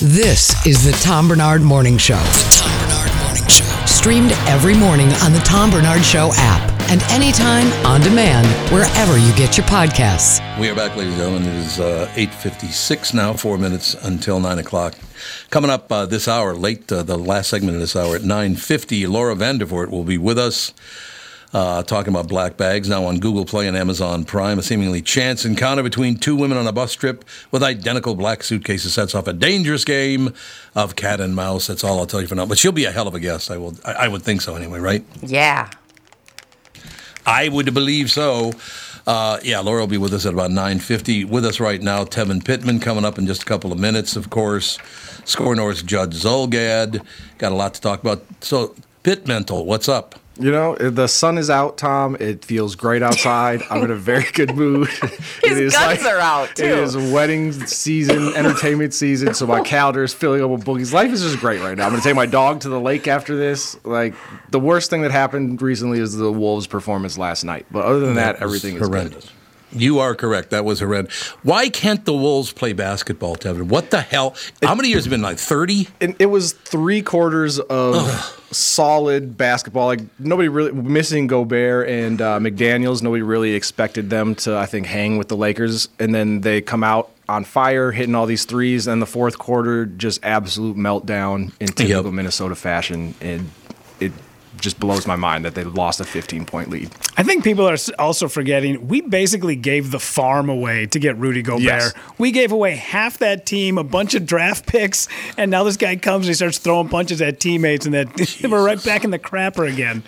This is the Tom Barnard Morning Show. The Tom Barnard Morning Show. Streamed every morning on the Tom Barnard Show app and anytime on demand wherever you get your podcasts. We are back, ladies and gentlemen. It is uh, 8.56 now, four minutes until 9 o'clock. Coming up uh, this hour, late, uh, the last segment of this hour at 9.50, Laura Vandervoort will be with us uh, talking about black bags now on Google Play and Amazon Prime. A seemingly chance encounter between two women on a bus trip with identical black suitcases sets off a dangerous game of cat and mouse. That's all I'll tell you for now. But she'll be a hell of a guest. I will. I, I would think so anyway, right? Yeah. I would believe so. Uh, yeah, Laura will be with us at about 9.50. With us right now, Tevin Pittman coming up in just a couple of minutes, of course. SKOR North Judd Zulgad. Got a lot to talk about. So, Pitt Mental, what's up? You know, the sun is out, Tom. It feels great outside. I'm in a very good mood. His guns are out, too. It is wedding season, entertainment season, so my calendar is filling up with boogies. Life is just great right now. I'm going to take my dog to the lake after this. Like, the worst thing that happened recently is the Wolves' performance last night. But other than that, That everything was is horrendous. good. You are correct. That was horrendous. Why can't the Wolves play basketball, Tevin? What the hell? How many years have it been? Like 30? And it was three quarters of solid basketball. Like nobody really missing Gobert and uh, McDaniels. Nobody really expected them to, I think, hang with the Lakers. And then they come out on fire, hitting all these threes. And the fourth quarter, just absolute meltdown in typical Yep. Minnesota fashion. And it just blows my mind that they lost a 15 point lead. I think people are also forgetting we basically gave the farm away to get Rudy Gobert. Yes. We gave away half that team, a bunch of draft picks, and now this guy comes and he starts throwing punches at teammates, and that we're right back in the crapper again.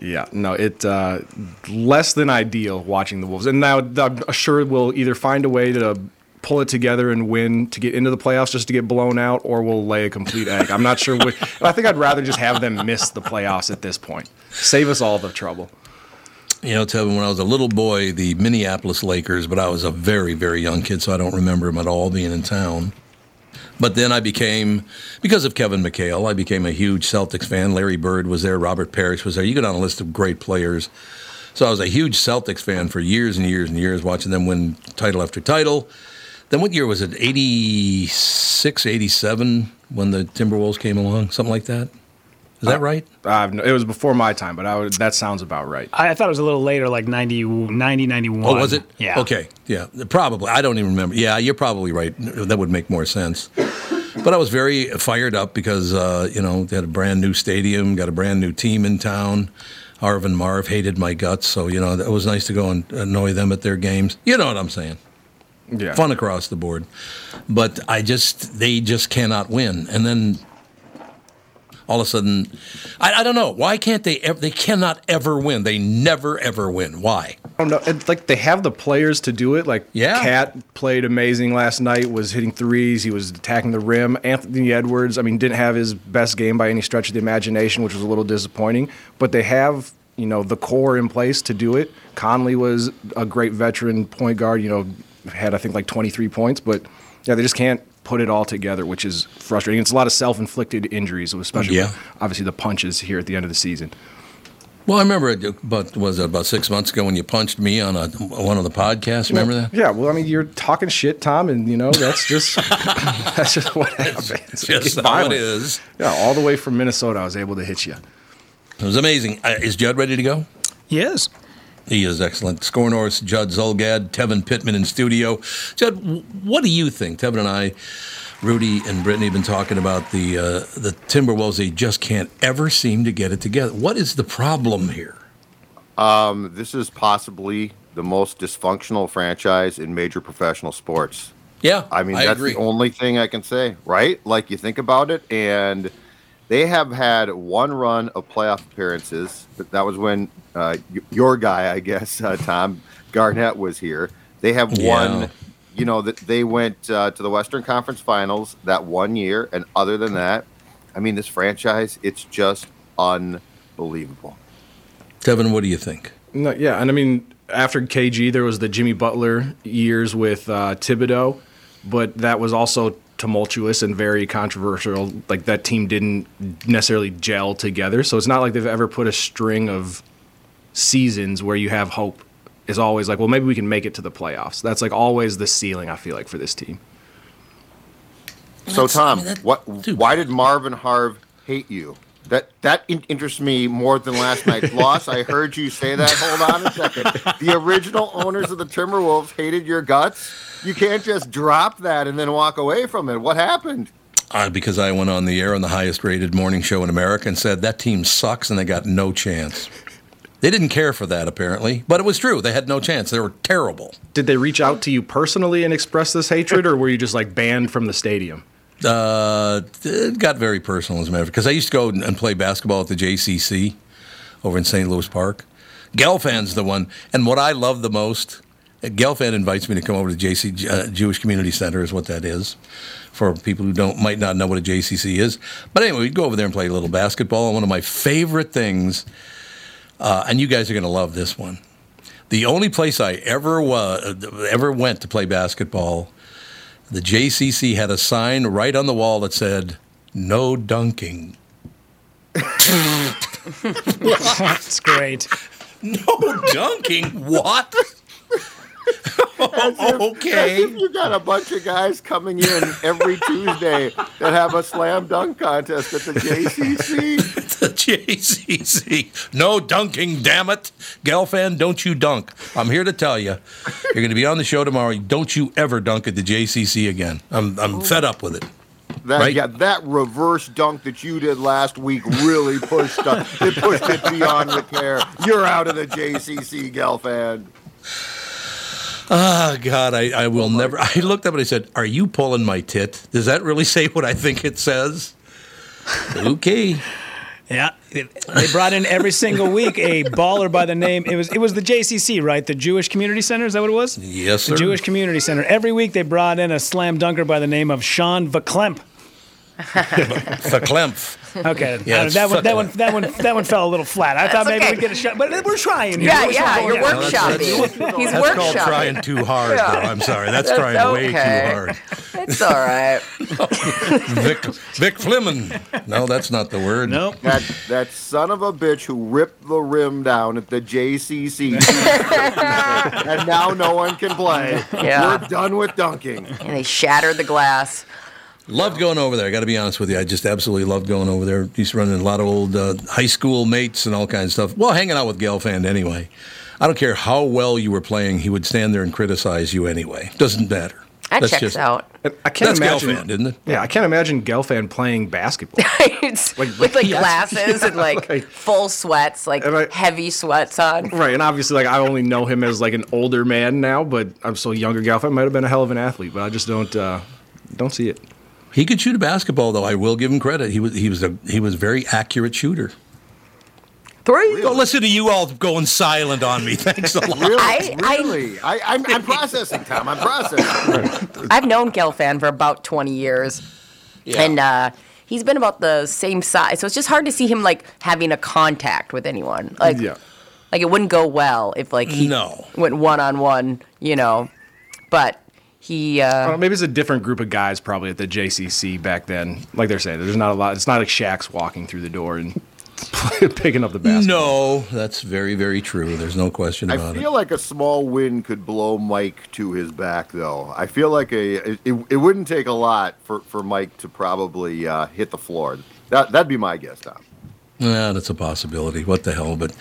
Yeah, no, it uh, less than ideal watching the Wolves, and now I'm sure we'll either find a way to pull it together and win to get into the playoffs just to get blown out, or we'll lay a complete egg. I'm not sure. Which, I think I'd rather just have them miss the playoffs at this point. Save us all the trouble. You know, Tevin, when I was a little boy, the Minneapolis Lakers, but I was a very, very young kid, so I don't remember them at all being in town. But then I became, because of Kevin McHale, I became a huge Celtics fan. Larry Bird was there, Robert Parish was there. You go down a list of great players. So I was a huge Celtics fan for years and years and years, watching them win title after title. Then what year was it? 86, 87 when the Timberwolves came along? Something like that? Is that right? I've, it was before my time, but I would, that sounds about right. I, I thought it was a little later, like 90, 90 91. Oh, was it? Yeah. Okay. Yeah. Probably. I don't even remember. Yeah, you're probably right. That would make more sense. But I was very fired up because uh, you know they had a brand new stadium, got a brand new team in town. Arvin Marv hated my guts, so you know it was nice to go and annoy them at their games. You know what I'm saying? Yeah. Fun across the board. But I just they just cannot win, and then all of a sudden, I, I don't know why can't they? Ever, they cannot ever win. They never ever win. Why? I don't know. It's like they have the players to do it. Like Yeah. KAT played amazing last night. Was hitting threes. He was attacking the rim. Anthony Edwards. I mean, didn't have his best game by any stretch of the imagination, which was a little disappointing. But they have you know the core in place to do it. Conley was a great veteran point guard. You know, had I think like 23 points, but yeah, they just can't put it all together, which is frustrating. It's a lot of self-inflicted injuries, especially Yeah. obviously the punches here at the end of the season. Well, I remember it about was it about six months ago when you punched me on a one of the podcasts. Remember that? Yeah, well, I mean, you're talking shit, Tom, and you know that's just that's just what happens. Just It's how it violent. is. Yeah, all the way from Minnesota, I was able to hit you. It was amazing. Uh, is Judd ready to go? Yes. He is excellent. SKOR North, Judd Zulgad, Tevin Pittman in studio. Judd, what do you think? Tevin and I Rudy and Brittany have been talking about the uh, the Timberwolves. They just can't ever seem to get it together. What is the problem here? Um, this is possibly the most dysfunctional franchise in major professional sports. Yeah, I mean I that's agree. the only thing I can say, right? Like you think about it, and they have had one run of playoff appearances. But that was when uh, your guy, I guess, uh, Tom Garnett was here. They have Yeah. won. You know that they went uh, to the Western Conference Finals that one year, and other than that, I mean, this franchise, it's just unbelievable. Kevin, what do you think? No, yeah, and I mean, after KG, there was the Jimmy Butler years with uh, Thibodeau, but that was also tumultuous and very controversial. Like that team didn't necessarily gel together, so it's not like they've ever put a string of seasons where you have hope. Is always like, well, maybe we can make it to the playoffs. That's like always the ceiling. I feel like for this team. So That's- I Tom, mean, that- what? dude. Why did Marvin Harv hate you? That that in- interests me more than last night's loss. I heard you say that. Hold on a second. The original owners of the Timberwolves hated your guts. You can't just drop that and then walk away from it. What happened? Uh, because I went on the air on the highest rated morning show in America and said that team sucks and they got no chance. They didn't care for that apparently, but it was true. They had no chance. They were terrible. Did they reach out to you personally and express this hatred, or were you just like banned from the stadium? Uh, it got very personal as a matter of fact, because I used to go and play basketball at the JCC over in St. Louis Park. Gelfand's the one, and what I love the most, Gelfand invites me to come over to JC uh, Jewish Community Center, is what that is, for people who don't might not know what a JCC is. But anyway, we'd go over there and play a little basketball. And one of my favorite things, uh, and you guys are going to love this one. The only place I ever was, ever went to play basketball the JCC had a sign right on the wall that said, no dunking. That's great. No dunking? What? okay. You got a bunch of guys coming in every Tuesday that have a slam dunk contest at the JCC. The JCC. No dunking, damn it. Gelfand, don't you dunk. I'm here to tell you, you're going to be on the show tomorrow. Don't you ever dunk at the JCC again. I'm, I'm fed up with it. That Right. yeah, that reverse dunk that you did last week really pushed uh, it pushed it beyond repair. You're out of the JCC, Gelfand. Oh, God, I, I will never. I looked up and I said, Are you pulling my tit? Does that really say what I think it says? Okay. Yeah, they brought in every single week a baller by the name. It was it was the JCC, right? The Jewish Community Center. Is that what it was? Yes, The sir. Jewish Community Center. Every week they brought in a slam dunker by the name of Sean Verklemp. Verklempt. Okay, Yeah, uh, it's that one, that one, that one, that one fell a little flat. I thought maybe okay. we'd get a shot, but we're trying. Here. Yeah, We're yeah, trying. you're Yeah. workshopping. He's That's called workshopping. trying too hard, Yeah. though. I'm sorry. That's, That's trying way too hard. It's all right. Vic, Vic Fleming. No, that's not the word. Nope. That that son of a bitch who ripped the rim down at the JCC, and now no one can play. Yeah. We're done with dunking. And they shattered the glass. Loved going over there. I got to be honest with you. I just absolutely loved going over there. Used to run into a lot of old uh, high school mates and all kinds of stuff. Well, hanging out with Gelfand anyway. I don't care how well you were playing, he would stand there and criticize you anyway. Doesn't matter. That That's checks just- out. I can't That's imagine. Gelfand, isn't it? Yeah, I can't imagine Gelfand playing basketball. It's Like- with like yes. glasses and like Like- full sweats, like I- heavy sweats on. right, and obviously, like I only know him as like an older man now, but I'm so younger. Gelfand might have been a hell of an athlete, but I just don't uh, don't see it. He could shoot a basketball, though. I will give him credit. He was he was a he was a very accurate shooter. Three. Don't listen to you all going silent on me. Thanks a lot. Really? I- I- really? I, I'm, I'm processing, Tom. I'm processing. I've known Gelfand for about 20 years. And uh, he's been about the same size. So it's just hard to see him like having a contact with anyone. Like, Yeah. like it wouldn't go well if like he No. went one on one, you know. But he I uh, don't know, maybe it's a different group of guys probably at the JCC back then. Like they're saying, there's not a lot. It's not like Shaq's walking through the door and picking up the basketball. No, that's very very true. There's no question I about it. I feel it. like a small wind could blow Mike to his back, though. I feel like a it, it wouldn't take a lot for, for Mike to probably uh, hit the floor. That that'd be my guess, Tom. Yeah, that's a possibility. What the hell? But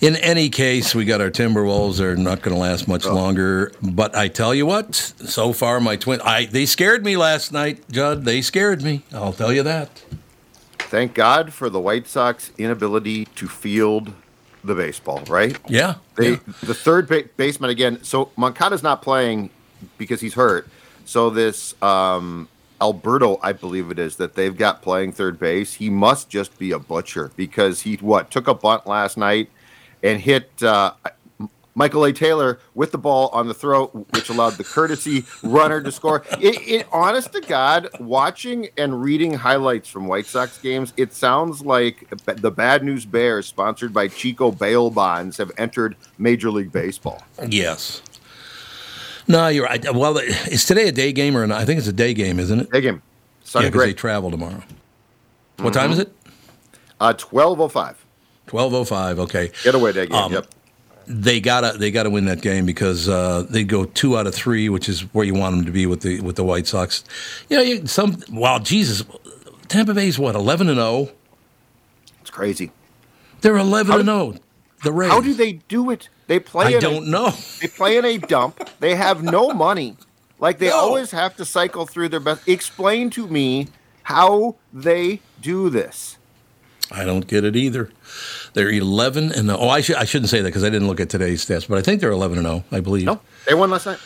in any case, we got our Timberwolves. They're not going to last much longer. But I tell you what, so far my twin, I they scared me last night, Judd. They scared me. I'll tell you that. Thank God for the White Sox inability to field the baseball. Right? Yeah. They yeah. the third ba- baseman again. So Moncada's not playing because he's hurt. So this um, Alberto, I believe it is, that they've got playing third base. He must just be a butcher because he what took a bunt last night and hit uh, Michael A. Taylor with the ball on the throat, which allowed the courtesy runner to score. It, it, honest to God, watching and reading highlights from White Sox games, it sounds like the Bad News Bears, sponsored by Chico bail bonds, have entered Major League Baseball. Yes. No, you're right. Well, is today a day game or not? I think it's a day game, isn't it? Day game. Sun yeah, because they travel tomorrow. What mm-hmm. time is it? Uh, twelve oh five. Twelve oh five. Okay. Getaway day game. Um, yep. They gotta they gotta win that game because uh, they go two out of three, which is where you want them to be with the with the White Sox. You know, you, some wow, Jesus, Tampa Bay's what eleven and zero. Oh? It's crazy. They're eleven and zero. Oh, the Rays. How do they do it? They play. I don't a, know. They play in a dump. They have no money. Like they no. always have to cycle through their best. Explain to me how they do this. I don't get it either. They're 11 and oh, I, should, I shouldn't say that because I didn't look at today's stats, but I think they're 11 and 0. I believe. No, they won last night.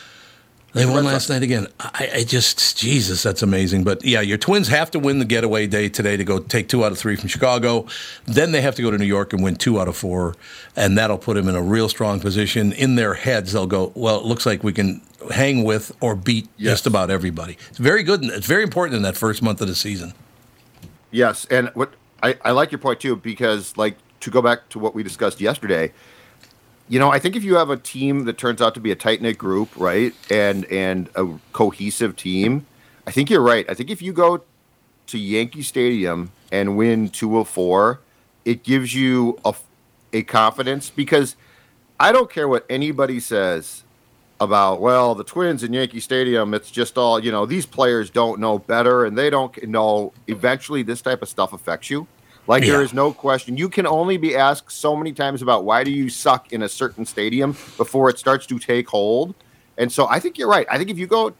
They won last night again. I, I, just, Jesus, that's amazing. But yeah, your Twins have to win the getaway day today to go take two out of three from Chicago. Then they have to go to New York and win two out of four, and that'll put them in a real strong position. In their heads, they'll go, well, it looks like we can hang with or beat yes. just about everybody. It's very good. It's very important in that first month of the season. Yes, and what I, I like your point too because like to go back to what we discussed yesterday you know, I think if you have a team that turns out to be a tight knit group, right, and and a cohesive team, I think you're right. I think if you go to Yankee Stadium and win two of four, it gives you a a confidence because I don't care what anybody says about well the Twins in Yankee Stadium. It's just all you know. These players don't know better, and they don't know. Eventually, this type of stuff affects you. Like yeah. there is no question. You can only be asked so many times about why do you suck in a certain stadium before it starts to take hold. And so I think you're right. I think if you go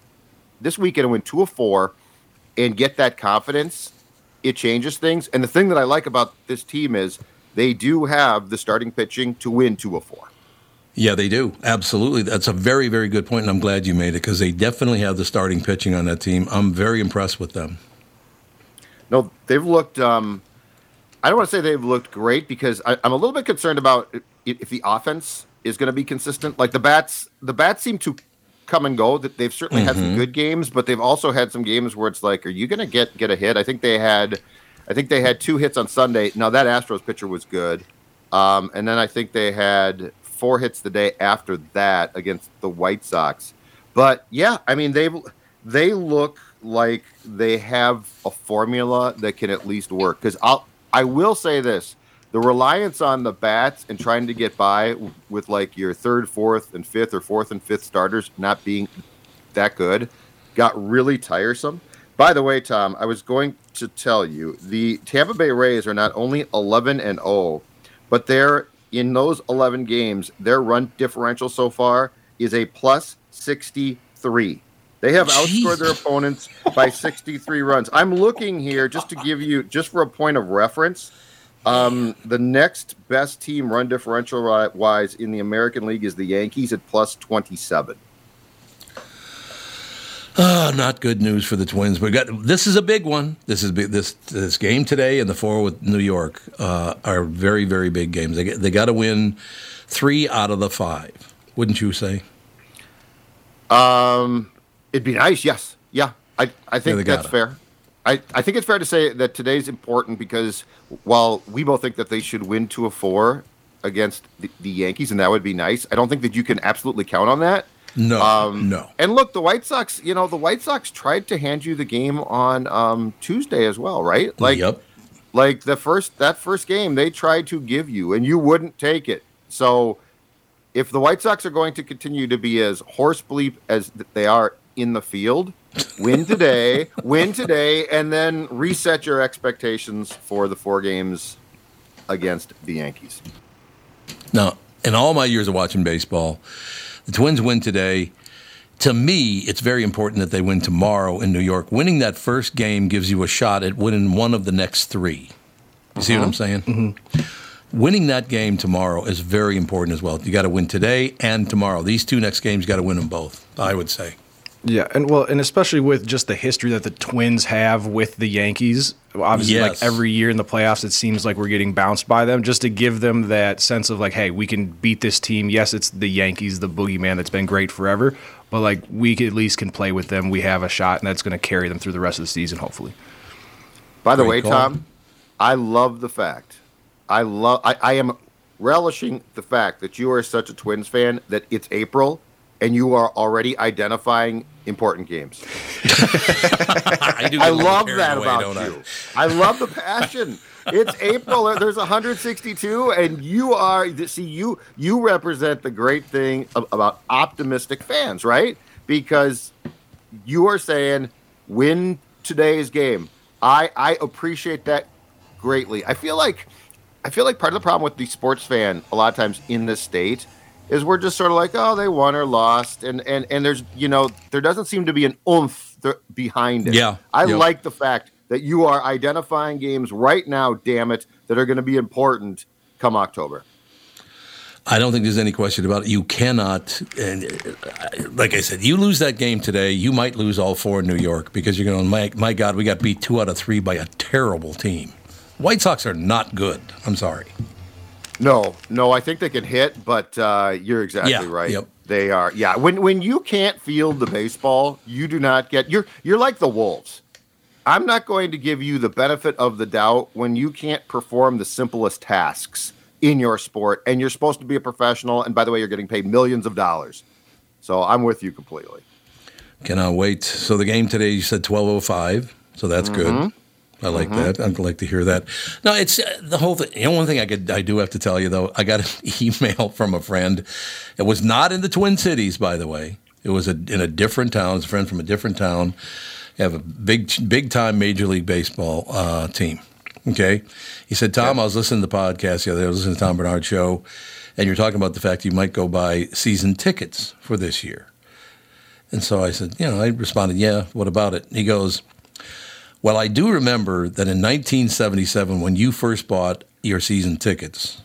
this weekend and win two of four and get that confidence, it changes things. And the thing that I like about this team is they do have the starting pitching to win two of four. Yeah, they do. Absolutely. That's a very, very good point, and I'm glad you made it because they definitely have the starting pitching on that team. I'm very impressed with them. No, they've looked. Um, I don't want to say they've looked great because I, am a little bit concerned about if the offense is going to be consistent. Like the bats, the bats seem to come and go. That they've certainly mm-hmm. had some mm-hmm. good games, but they've also had some games where it's like, are you going to get get a hit? I think they had, I think they had two hits on Sunday. Now that Astros pitcher was good, um, and then I think they had four hits the day after that against the White Sox. But yeah, I mean they they look like they have a formula that can at least work. Because I'll I will say this: the reliance on the bats and trying to get by with like your third, fourth, and fifth, or fourth and fifth starters not being that good got really tiresome. By the way, Tom, I was going to tell you the Tampa Bay Rays are not only 11 and 0, but they're in those 11 games, their run differential so far is a plus 63. They have Jeez. outscored their opponents by 63 runs. I'm looking here just to give you, just for a point of reference. Um, the next best team run differential wise in the American League is the Yankees at plus 27. Oh, not good news for the Twins. We got this is a big one. This is big, this this game today and the four with New York uh, are very very big games. They they got to win three out of the five. Wouldn't you say? Um, It'd be nice, yes. Yeah, I, I think yeah, that's fair. I, I think it's fair to say that today's important because while we both think that they should win two of four against the, the Yankees, and that would be nice, I don't think that you can absolutely count on that. No, um, no. And look, the White Sox, you know, the White Sox tried to hand you the game on um, Tuesday as well, right? Like, yep. like the first that first game, they tried to give you, and you wouldn't take it. So, if the White Sox are going to continue to be as horse bleep as they are in the field. Win today, win today, and then reset your expectations for the four games against the Yankees. Now, in all my years of watching baseball, the Twins win today. To me, it's very important that they win tomorrow in New York. Winning that first game gives you a shot at winning one of the next three. You see what I'm saying? Mm-hmm. Winning that game tomorrow is very important as well. You got to win today and tomorrow. These two next games, you got to win them both. I would say. Yeah, and well, and especially with just the history that the Twins have with the Yankees. Obviously, Yes. like every year in the playoffs, it seems like we're getting bounced by them. Just to give them that sense of like, hey, we can beat this team. Yes, it's the Yankees, the boogeyman that's been great forever, but like we at least can play with them. We have a shot, and that's going to carry them through the rest of the season, hopefully. By the Great way, call. Tom, I love the fact. I love. I, I am relishing the fact that you are such a Twins fan that it's April and you are already identifying important games. I, I get a little love that away, about don't I? you. I love the passion. It's April. Uh, there's 162, and you are. See, you you represent the great thing about optimistic fans, right? Because you are saying win today's game. I I appreciate that greatly. I feel like I feel like part of the problem with the sports fan a lot of times in this state is we're just sort of like, oh, they won or lost, and and and there's you know there doesn't seem to be an oomph th- behind it. Yeah, I yep. like the fact that you are identifying games right now. Damn it, that are going to be important come October. I don't think there's any question about it. You cannot, and uh, like I said, you lose that game today, you might lose all four in New York because you're going, my, my God, we got beat two out of three by a terrible team. White Sox are not good. I'm sorry. No, no, I think they can hit, but uh, you're exactly Yeah, right. yep. They are. Yeah, when when you can't field the baseball, you do not get. You're you're like the Wolves. I'm not going to give you the benefit of the doubt when you can't perform the simplest tasks in your sport, and you're supposed to be a professional. And by the way, you're getting paid millions of dollars. So I'm with you completely. Cannot wait. So the game today, you said 12:05, so that's good. I like that. I'd like to hear that. No, it's uh, the whole thing. You know, one thing I could, I do have to tell you though. I got an email from a friend. It was not in the Twin Cities, by the way. It was a, in a different town. It's a friend from a different town. They have a big, big time Major League Baseball uh, team. Okay. He said, Tom, I was listening to the podcast the other day. I was listening to Tom Barnard show, and you're talking about the fact you might go buy season tickets for this year. And so I said, you know, I responded, yeah, what about it? And he goes, well, I do remember that in 1977, when you first bought your season tickets,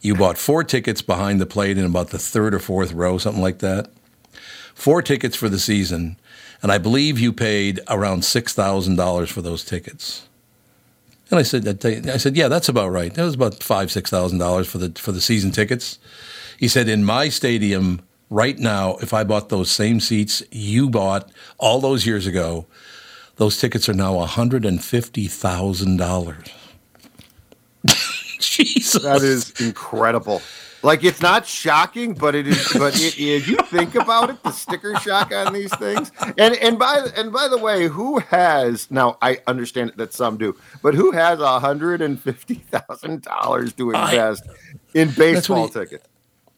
you bought four tickets behind the plate in about the third or fourth row, something like that. Four tickets for the season, and I believe you paid around six thousand dollars for those tickets. And I said, I said, yeah, that's about right. That was about five, six thousand dollars for the for the season tickets. He said, in my stadium right now, if I bought those same seats you bought all those years ago, those tickets are now one hundred and fifty thousand dollars. Jesus, That is incredible. Like it's not shocking, but it is. But it is. You think about it, the sticker shock on these things. And and by and by the way, who has now? I understand that some do, but who has a hundred and fifty thousand dollars to invest in baseball he- tickets?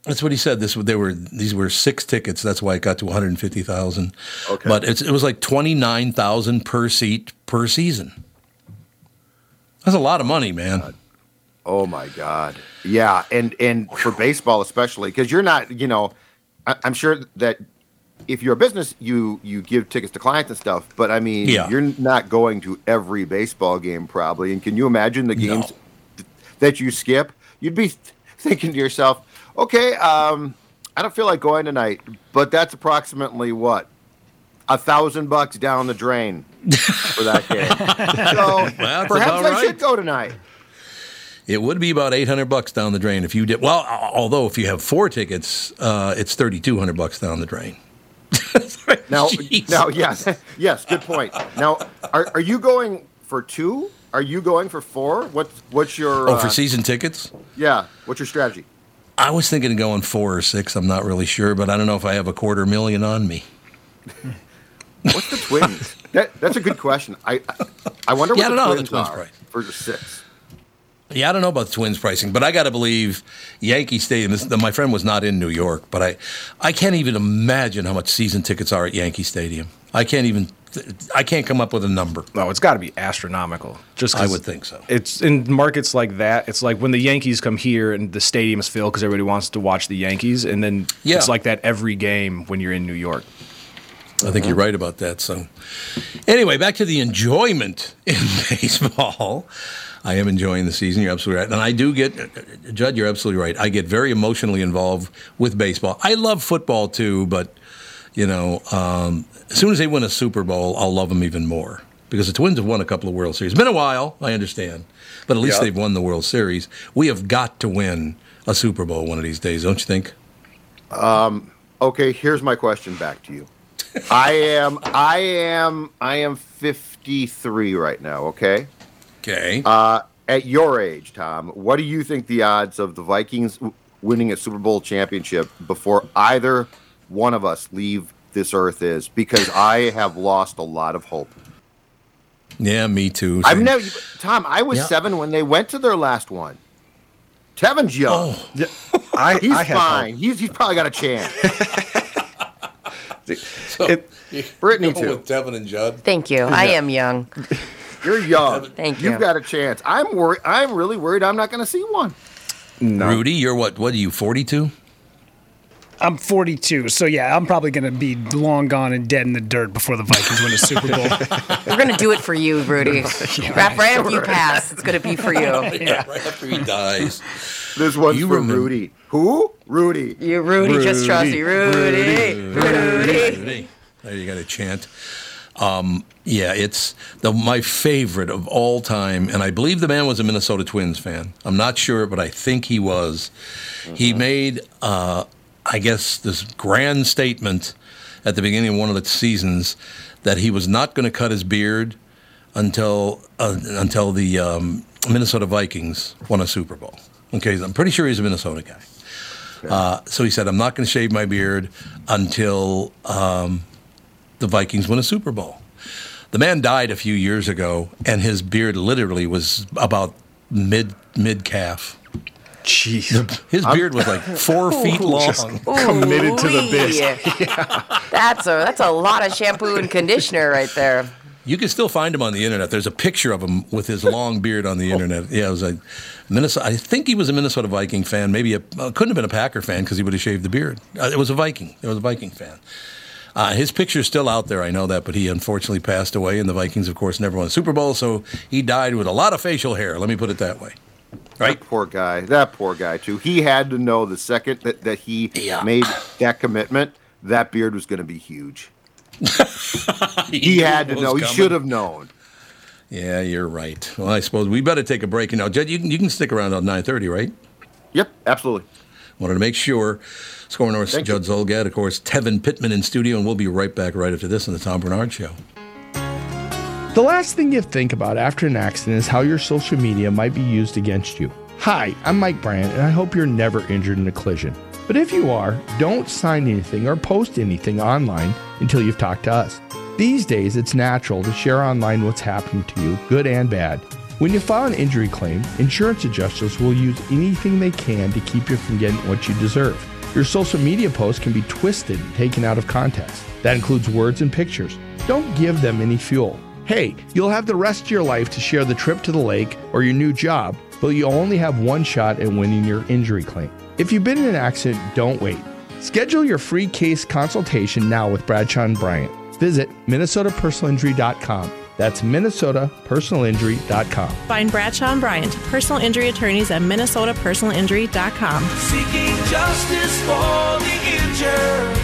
That's what he said. This they were these were six tickets. That's why it got to one hundred fifty thousand. Okay. but it's, it was like twenty nine thousand per seat per season. That's a lot of money, man. Oh my God! Yeah, and and for baseball especially, because you're not, you know, I, I'm sure that if you're a business, you you give tickets to clients and stuff. But I mean, Yeah. you're not going to every baseball game probably. And can you imagine the No. games th- that you skip? You'd be thinking to yourself, okay, um, I don't feel like going tonight, but that's approximately what a thousand bucks down the drain for that game. so perhaps I right. should go tonight. It would be about eight hundred bucks down the drain if you did. Well, although if you have four tickets, uh, it's thirty two hundred bucks down the drain. Now, Jeez. now, yes, yes, good point. Now, are, are you going for two? Are you going for four? What's what's your Oh, uh, for season tickets, yeah? What's your strategy? I was thinking of going four or six. I'm not really sure, but I don't know if I have a quarter million on me. What's the Twins? that, that's a good question. I I, I wonder Yeah, I what don't know the Twins Twins are price. for the six. Yeah, I don't know about the Twins pricing, but I got to believe Yankee Stadium. This, my friend was not in New York, but I, I can't even imagine how much season tickets are at Yankee Stadium. I can't even, I can't come up with a number. No, it's got to be astronomical. Just I would think so. It's in markets like that. It's like when the Yankees come here and the stadium is filled because everybody wants to watch the Yankees, and then Yeah. it's like that every game when you're in New York. I think you're right about that. So, anyway, back to the enjoyment in baseball. I am enjoying the season. You're absolutely right, and I do get, Judd. You're absolutely right. I get very emotionally involved with baseball. I love football too, but you know, um, as soon as they win a Super Bowl, I'll love them even more because the Twins have won a couple of World Series. It's been a while, I understand, but at least Yeah. they've won the World Series. We have got to win a Super Bowl one of these days, don't you think? Okay, here's my question back to you. I am, I am, I am 53 right now. Okay. Okay. Uh, at your age, Tom, what do you think the odds of the Vikings winning a Super Bowl championship before either one of us leave this earth is? Because I have lost a lot of hope. yeah, me too. I've never, Tom. I was Yeah. seven when they went to their last one. Tevin's young. Yeah, I, He's I have fine. He's he's probably got a chance. It- Brittany too. with Devin and Judd. Thank you. I am young. You're young. Thank you. You've got a chance. I'm worried. I'm really worried. I'm not going to see one. No. Rudy, you're what? What are you? Forty-two? I'm 42, so yeah, I'm probably going to be long gone and dead in the dirt before the Vikings win a Super Bowl. We're gonna do it for you, Rudy. right, right after you pass, it's gonna be for you. Yeah, right after he dies. This one's You for remember- Rudy. Who? Rudy. You, Rudy, just trust me, Rudy. Rudy. Rudy. There you got a chant. Um, yeah, it's the my favorite of all time, and I believe the man was a Minnesota Twins fan. I'm not sure, but I think he was. He made, uh, I guess, this grand statement at the beginning of one of the seasons that he was not going to cut his beard until uh, until the um, Minnesota Vikings won a Super Bowl. Okay, I'm pretty sure he's a Minnesota guy. Uh, so he said, "I'm not going to shave my beard until um, the Vikings win a Super Bowl." The man died a few years ago, and his beard literally was about mid mid calf. Jeez. His beard was like four feet long. Committed to the bit. Ooh-wee. That's a that's a lot of shampoo and conditioner right there. You can still find him on the internet. There's a picture of him with his long beard on the internet. Yeah, it was a Minnesota. I think he was a Minnesota Viking fan. Maybe a uh, couldn't have been a Packer fan because he would have shaved the beard. Uh, it was a Viking. It was a Viking fan. Uh, his picture's still out there. I know that, but he unfortunately passed away, and the Vikings, of course, never won a Super Bowl. So he died with a lot of facial hair. Let me put it that way. Right? That poor guy. That poor guy too. He had to know the second that, that he Yeah. made that commitment, that beard was going to be huge. He had to know. He should have known. Yeah, you're right. Well, I suppose we better take a break. Now, Jed, you can, you can stick around till 9.30, right? Yep, absolutely. Wanted to make sure. SKOR North, Thank you. Judd Zulgad, of course, Tevin Pittman in studio, and we'll be right back right after this on the Tom Barnard Show. The last thing you think about after an accident is how your social media might be used against you. Hi, I'm Mike Bryant, and I hope you're never injured in a collision. But if you are, don't sign anything or post anything online until you've talked to us. These days, it's natural to share online what's happening to you, good and bad. When you file an injury claim, insurance adjusters will use anything they can to keep you from getting what you deserve. Your social media posts can be twisted and taken out of context. That includes words and pictures. Don't give them any fuel. Hey, you'll have the rest of your life to share the trip to the lake or your new job, but you only have one shot at winning your injury claim. If you've been in an accident, don't wait. Schedule your free case consultation now with Bradshaw and Bryant. Visit minnesotapersonalinjury.com. That's minnesotapersonalinjury.com. Find Bradshaw and Bryant, personal injury attorneys at minnesotapersonalinjury.com. Seeking justice for the injured.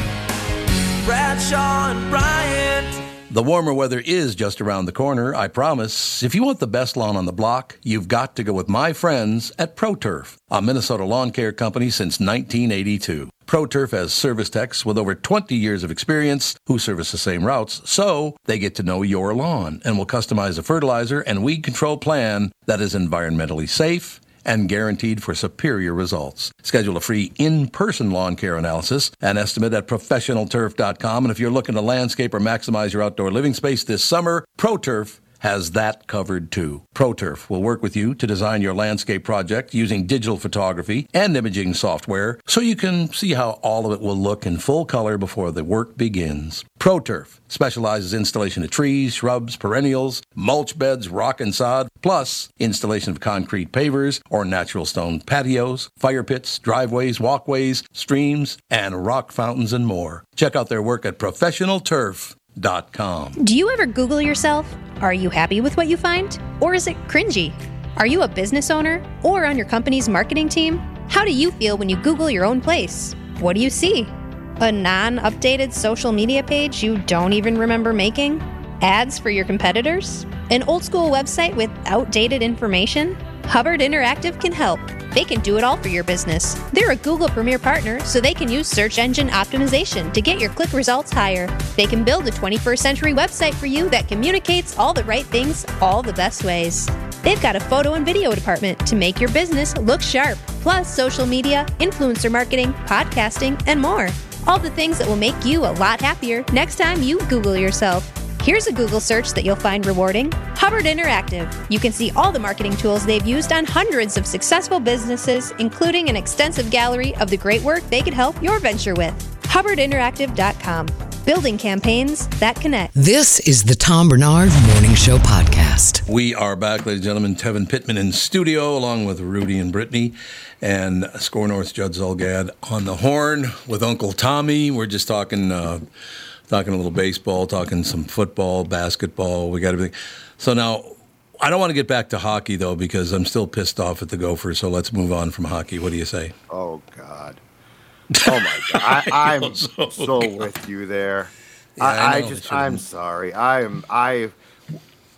Bradshaw and Bryant. The warmer weather is just around the corner, I promise. If you want the best lawn on the block, you've got to go with my friends at ProTurf, a Minnesota lawn care company since 1982. ProTurf has service techs with over 20 years of experience who service the same routes, so they get to know your lawn and will customize a fertilizer and weed control plan that is environmentally safe and guaranteed for superior results. Schedule a free in-person lawn care analysis and estimate at professionalturf.com. And if you're looking to landscape or maximize your outdoor living space this summer, ProTurf has that covered too. ProTurf will work with you to design your landscape project using digital photography and imaging software so you can see how all of it will look in full color before the work begins. ProTurf specializes installation of trees, shrubs, perennials, mulch beds, rock and sod, plus installation of concrete pavers or natural stone patios, fire pits, driveways, walkways, streams, and rock fountains and more. Check out their work at Do you ever Google yourself? Are you happy with what you find? Or is it cringy? Are you a business owner or on your company's marketing team? How do you feel when you Google your own place? What do you see? A non updated social media page you don't even remember making? Ads for your competitors? An old school website with outdated information? Hubbard Interactive can help. They can do it all for your business. They're a Google Premier partner, so they can use search engine optimization to get your click results higher. They can build a 21st century website for you that communicates all the right things all the best ways. They've got a photo and video department to make your business look sharp, plus social media, influencer marketing, podcasting, and more. All the things that will make you a lot happier next time you Google yourself. Here's a Google search that you'll find rewarding Hubbard Interactive. You can see all the marketing tools they've used on hundreds of successful businesses, including an extensive gallery of the great work they could help your venture with. HubbardInteractive.com. Building campaigns that connect. This is the Tom Barnard Morning Show Podcast. We are back, ladies and gentlemen. Tevin Pittman in studio, along with Rudy and Brittany, and SKOR North Judd Zulgad on the horn with Uncle Tommy. We're just talking, uh, talking a little baseball, talking some football, basketball. We got everything. So now, I don't want to get back to hockey though, because I'm still pissed off at the Gophers. So let's move on from hockey. What do you say? Oh God. Oh my God. I, I'm So so, with you there. Yeah, I, I, I, just I'm sorry. I am I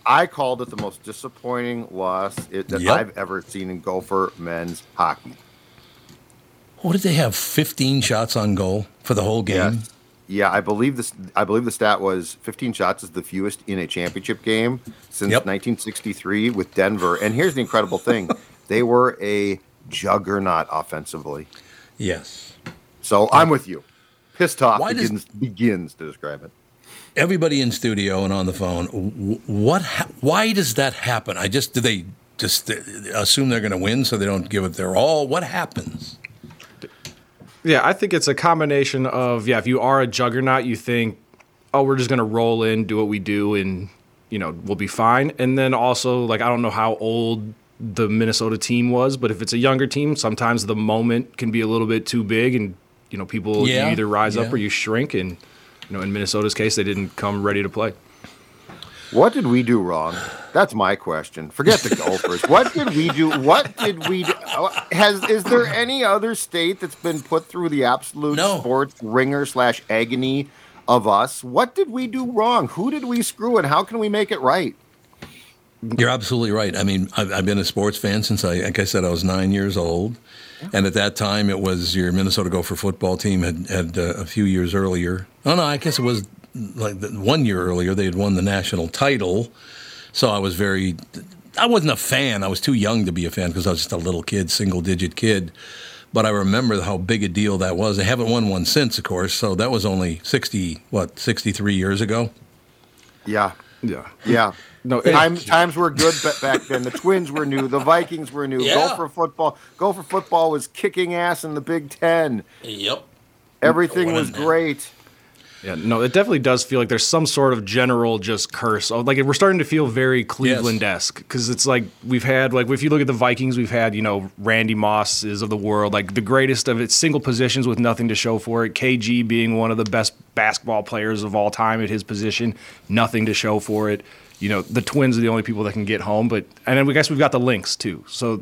I called it the most disappointing loss it, that Yep. I've ever seen in Gopher men's hockey. What did they have? 15 shots on goal for the whole game. Yes. Yeah, I believe this. I believe the stat was 15 shots is the fewest in a championship game since Yep. 1963 with Denver. And here's the incredible thing: they were a juggernaut offensively. Yes. So I'm with you. Pissed off Why does- begins begins to describe it. everybody in studio and on the phone what ha- why does that happen i just do they just uh, assume they're going to win so they don't give it their all what happens Yeah, I think it's a combination of yeah. If you are a juggernaut, you think, oh, we're just gonna roll in, do what we do, and you know we'll be fine. And then also like I don't know how old the Minnesota team was, but if it's a younger team, sometimes the moment can be a little bit too big, and you know people Yeah, you either rise yeah. up or you shrink. And you know in Minnesota's case, they didn't come ready to play. What did we do wrong? That's my question. Forget the Gophers. what did we do? What did we do? Has is there any other state that's been put through the absolute No. sports ringer slash agony of us? What did we do wrong? Who did we screw, and how can we make it right? you're absolutely right i mean i've, I've been a sports fan since i like i said i was nine years old and at that time it was your minnesota gopher football team had had uh, a few years earlier oh no i guess it was like the, one year earlier they had won the national title so i was very i wasn't a fan i was too young to be a fan because i was just a little kid single digit kid but I remember how big a deal that was. They haven't won one since, of course. So that was only sixty, what, sixty-three years ago. Yeah, Yeah. yeah. No, Time, times were good back then. The Twins were new. The Vikings were new. Yeah. Gopher football. Gopher football was kicking ass in the Big Ten. Yep. Everything was great. Yeah, no, it definitely does feel like there's some sort of general just curse. Oh, Like we're starting to feel very Cleveland-esque because it's like we've had like if you look at the Vikings, we've had you know Randy Mosses of the world, like the greatest of its single positions with nothing to show for it. KG being one of the best basketball players of all time at his position, nothing to show for it. You know, the Twins are the only people that can get home, but and then we guess we've got the Lynx too. So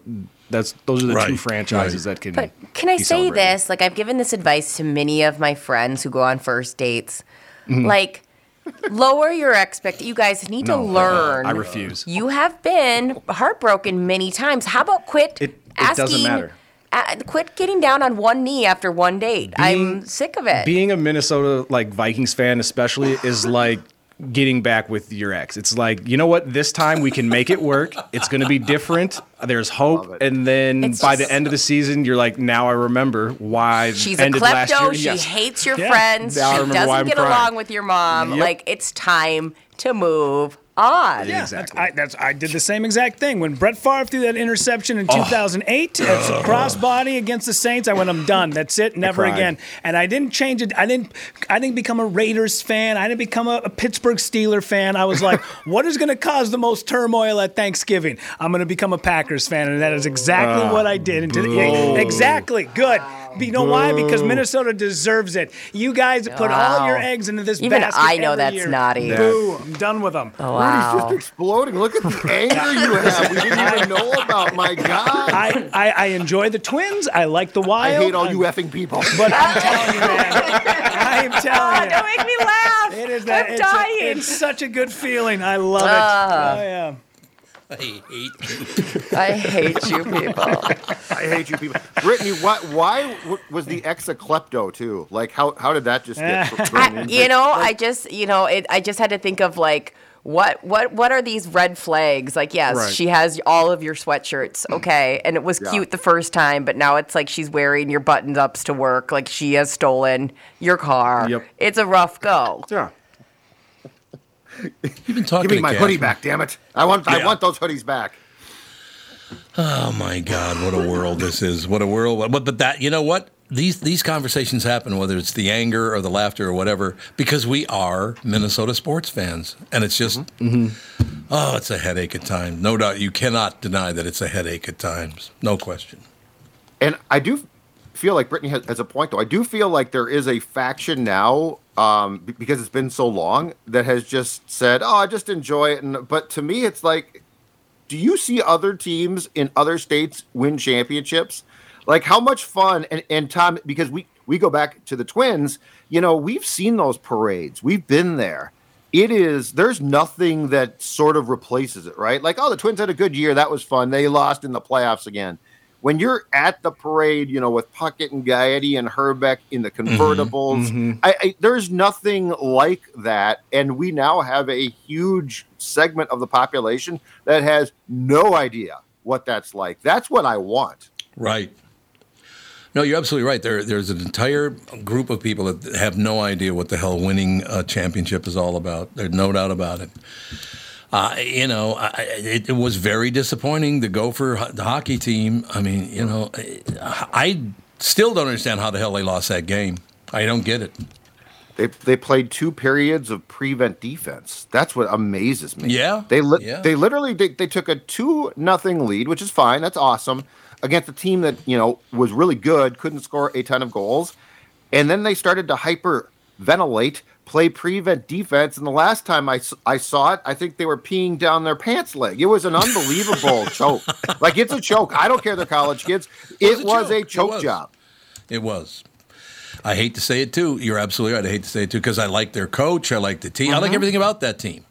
that's those are the two franchises right. that can. But can I be say this? Like, I've given this advice to many of my friends who go on first dates. Mm-hmm. Like, lower your expect. You guys need No, to learn. I refuse. You have been heartbroken many times. How about quit It- it asking? doesn't matter. Uh, quit getting down on one knee after one date. I'm sick of it. being a Minnesota like Vikings fan, especially, is like getting back with your ex. It's like you know what? This time we can make it work. It's going to be different. There's hope, and then It's by just- the end of the season, you're like, now I remember why. it She's a ended last klepto. year. She Yes. hates your Yeah. friends. Now She doesn't get crying. along with your mom. Yep. Like it's time to move odd. Yeah, that's, I, that's I did the same exact thing when Brett Favre threw that interception in 2008 It's a crossbody against the Saints. I went, I'm done. That's it. Never again. And I didn't change it. I didn't. I didn't become a Raiders fan. I didn't become a, a Pittsburgh Steeler fan. I was like, what is going to cause the most turmoil at Thanksgiving? I'm going to become a Packers fan, and that is exactly Ah, what I did. And boo. yeah, exactly. Good. You know why? Because Minnesota deserves it. You guys put all your eggs into this Even basket. I know every that's year. naughty. Boo! I'm done with them. Oh, Rudy's just exploding. Look at the anger you have. We didn't even know about. My God. I, I, I enjoy the Twins. I like the Wild. I hate all you effing people. But I'm telling you, man. I'm telling you. Don't make me laugh. It is that. I'm it's, dying. A, it's such a good feeling. I love it. Ah. oh yeah. I hate you. I hate you people. I hate you people. Brittany, why, why was the ex a klepto too? Like, how, how did that just get thrown you know, I just, you know, it, I just had to think of like, what, what, what are these red flags? Like, yes, Right. she has all of your sweatshirts, mm. okay, and it was Yeah. cute the first time, but now it's like she's wearing your button ups to work, like she has stolen your car. Yep. It's a rough go. Yeah. You've been talking Give me my Catherine. hoodie back, damn it. I want, I want those hoodies back. Oh my God, what a world this is! What a world! But but that you know what these these conversations happen whether it's the anger or the laughter or whatever because we are Minnesota sports fans, and it's just mm-hmm. Mm-hmm. oh, it's a headache at times. No doubt, you cannot deny that it's a headache at times. No question. And I do feel like Brittany has, has a point, though. I do feel like there is a faction now, um, because it's been so long, that has just said, "Oh, I just enjoy it." And but to me, it's like, do you see other teams in other states win championships? Like how much fun and, and Tom, because we we go back to the Twins, you know, we've seen those parades, we've been there. It is there's nothing that sort of replaces it, right? Like, oh, the Twins had a good year, that was fun. They lost in the playoffs again. When you're at the parade, you know, with Puckett and Gaetti and Hrbek in the mm-hmm. convertibles, mm-hmm. I, I, there's nothing like that. And we now have a huge segment of the population that has no idea what that's like. That's what I want. Right. No, you're absolutely right. There, there's an entire group of people that have no idea what the hell winning a championship is all about. There's no doubt about it. Uh, you know, I, it, it was very disappointing. The Gopher the hockey team. I mean, you know, I still don't understand how the hell they lost that game. I don't get it. They they played two periods of prevent defense. That's what amazes me. Yeah, they li- yeah. they literally they, they took a two nothing lead, which is fine. That's awesome against a team that you know was really good, couldn't score a ton of goals, and then they started to hyper ventilate, play prevent defense. And the last time I, I saw it, I think they were peeing down their pants leg. It was an unbelievable choke. Like it's a choke. I don't care. They're college kids. It was a It choke was. job. It was. I hate to say it too. You're absolutely right. I hate to say it too because I like their coach. I like the team. I like Mhm. everything about that team.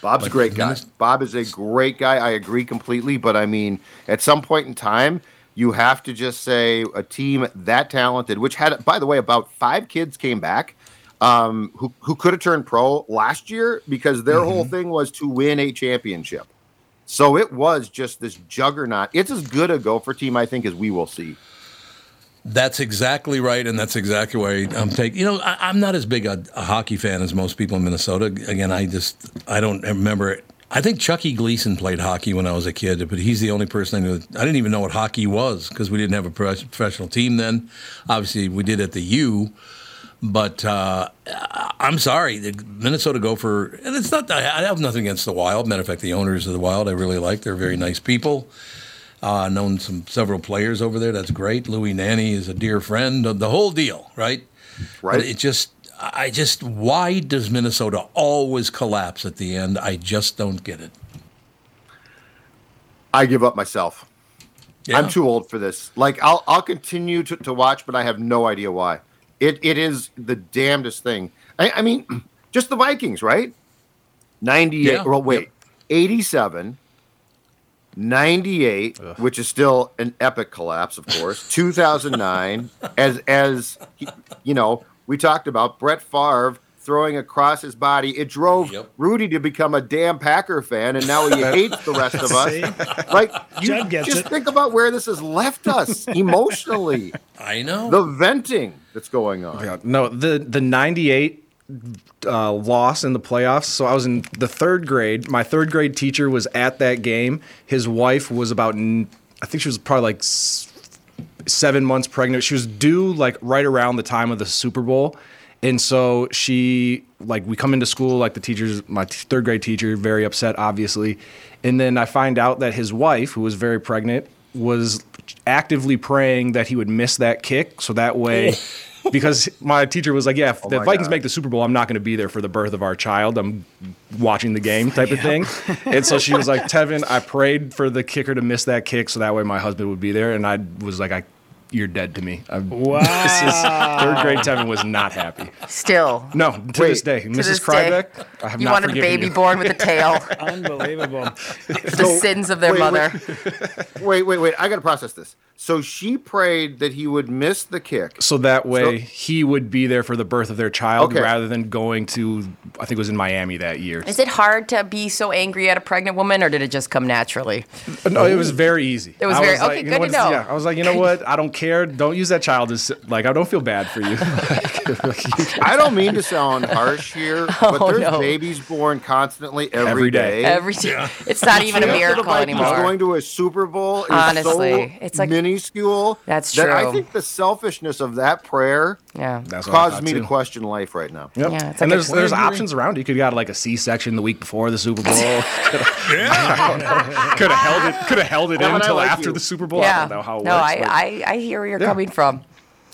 Bob's a great guy. Bob is a great guy. I agree completely. But I mean, at some point in time, you have to just say a team that talented, which had, by the way, about five kids came back um, who, who could have turned pro last year because their whole thing was to win a championship. So it was just this juggernaut. It's as good a Gopher team, I think, as we will see. That's exactly right, and that's exactly why I'm taking. You know, I, I'm not as big a, a hockey fan as most people in Minnesota. Again, I just I don't remember it. I think Chucky Gleason played hockey when I was a kid, but he's the only person I knew. I didn't even know what hockey was because we didn't have a pro- professional team then. Obviously, we did at the U, but uh, I'm sorry, the Minnesota Gopher, and it's not. I I have nothing against the Wild. Matter of fact, the owners of the Wild, I really like. They're very nice people. Uh, known some several players over there. That's great. Louis Nanne is a dear friend. The, the whole deal, right? Right. But it just, I just, why does Minnesota always collapse at the end? I just don't get it. I give up myself. Yeah. I'm too old for this. Like I'll I'll continue to, to watch, but I have no idea why. It it is the damnedest thing. I, I mean, just the Vikings, right? 98. Yeah. Well, wait, 87, 98, which is still an epic collapse, of course. 2009, as as you know, we talked about Brett Favre throwing across his body. It drove Rudy to become a damn Packer fan, and now he hates the rest of us. Like you just it. think about where this has left us emotionally. I know. The venting that's going on. Yeah, no, the the '98 uh, loss in the playoffs. So I was in the third grade. My third grade teacher was at that game. His wife was about, I think she was probably like s- seven months pregnant. She was due like right around the time of the Super Bowl. And so she, like, we come into school, like the teachers, my t- third grade teacher, very upset, obviously. And then I find out that his wife, who was very pregnant, was actively praying that he would miss that kick. So that way, oh. because my teacher was like, yeah, if oh the Vikings God. make the Super Bowl, I'm not going to be there for the birth of our child. I'm watching the game type of thing. And so she was like, Tevin, I prayed for the kicker to miss that kick so that way my husband would be there. And I was like, I, you're dead to me. I, Wow. third grade Tevin was not happy. Still. No, to this day. To Mrs. this day, Krybeck, I have you not wanted a forgiven baby you. born with a tail. Unbelievable. the sins of their wait, mother. Wait, wait, wait. I got to process this. So she prayed that he would miss the kick. So that way So- he would be there for the birth of their child Okay. rather than going to, I think it was in Miami that year. Is it hard to be so angry at a pregnant woman, or did it just come naturally? Uh, no, it was very easy. It was I very- like, okay, you good to what, know. Yeah, I was like, you know what? I don't care. Don't use that child as like I don't feel bad for you. I don't mean to sound harsh here, oh, but Oh, there's no. babies born constantly Every every day. day. Every it's not even a After the miracle Vikings anymore. Going to a Super Bowl is Honestly, so it's like- minuscule. That's that I think the selfishness of that prayer yeah. That's what caused me too. to question life right now. Yep. Yeah, it's like and a there's there's options around. You could have got like a C-section the week before the Super Bowl. Yeah, could have held it. Could have held it in until like after you. the Super Bowl. I Yeah. don't know how it no, works. I, I, I hear where you're Yeah. coming from.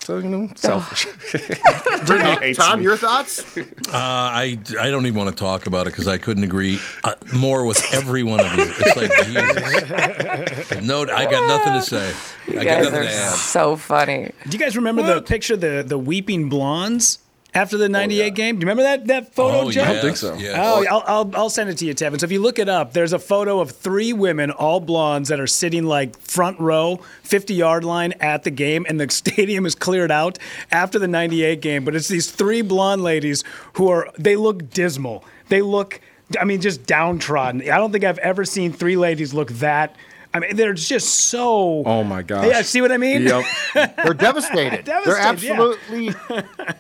So you know, selfish. Brittany, hates Tom, your thoughts? Uh, I, I don't even want to talk about it because I couldn't agree uh, more with every one of you. It's like Jesus. No, I got nothing to say. You I got guys nothing are to add. so funny. Do you guys remember the picture, the the weeping blondes after the '98 game? Do you remember that that photo, Oh, Joe? yes, I don't think so. yes. Oh, I'll, I'll, I'll send it to you, Tevin. So if you look it up, there's a photo of three women, all blondes, that are sitting like front row, 50 yard line at the game, and the stadium is cleared out after the 98 game. But it's these three blonde ladies who are, they look dismal. They look, I mean, just downtrodden. I don't think I've ever seen three ladies look that. I mean, they're just so. Oh my gosh. Yeah, see what I mean? Yep. They're devastated. They're Devastated, yeah. absolutely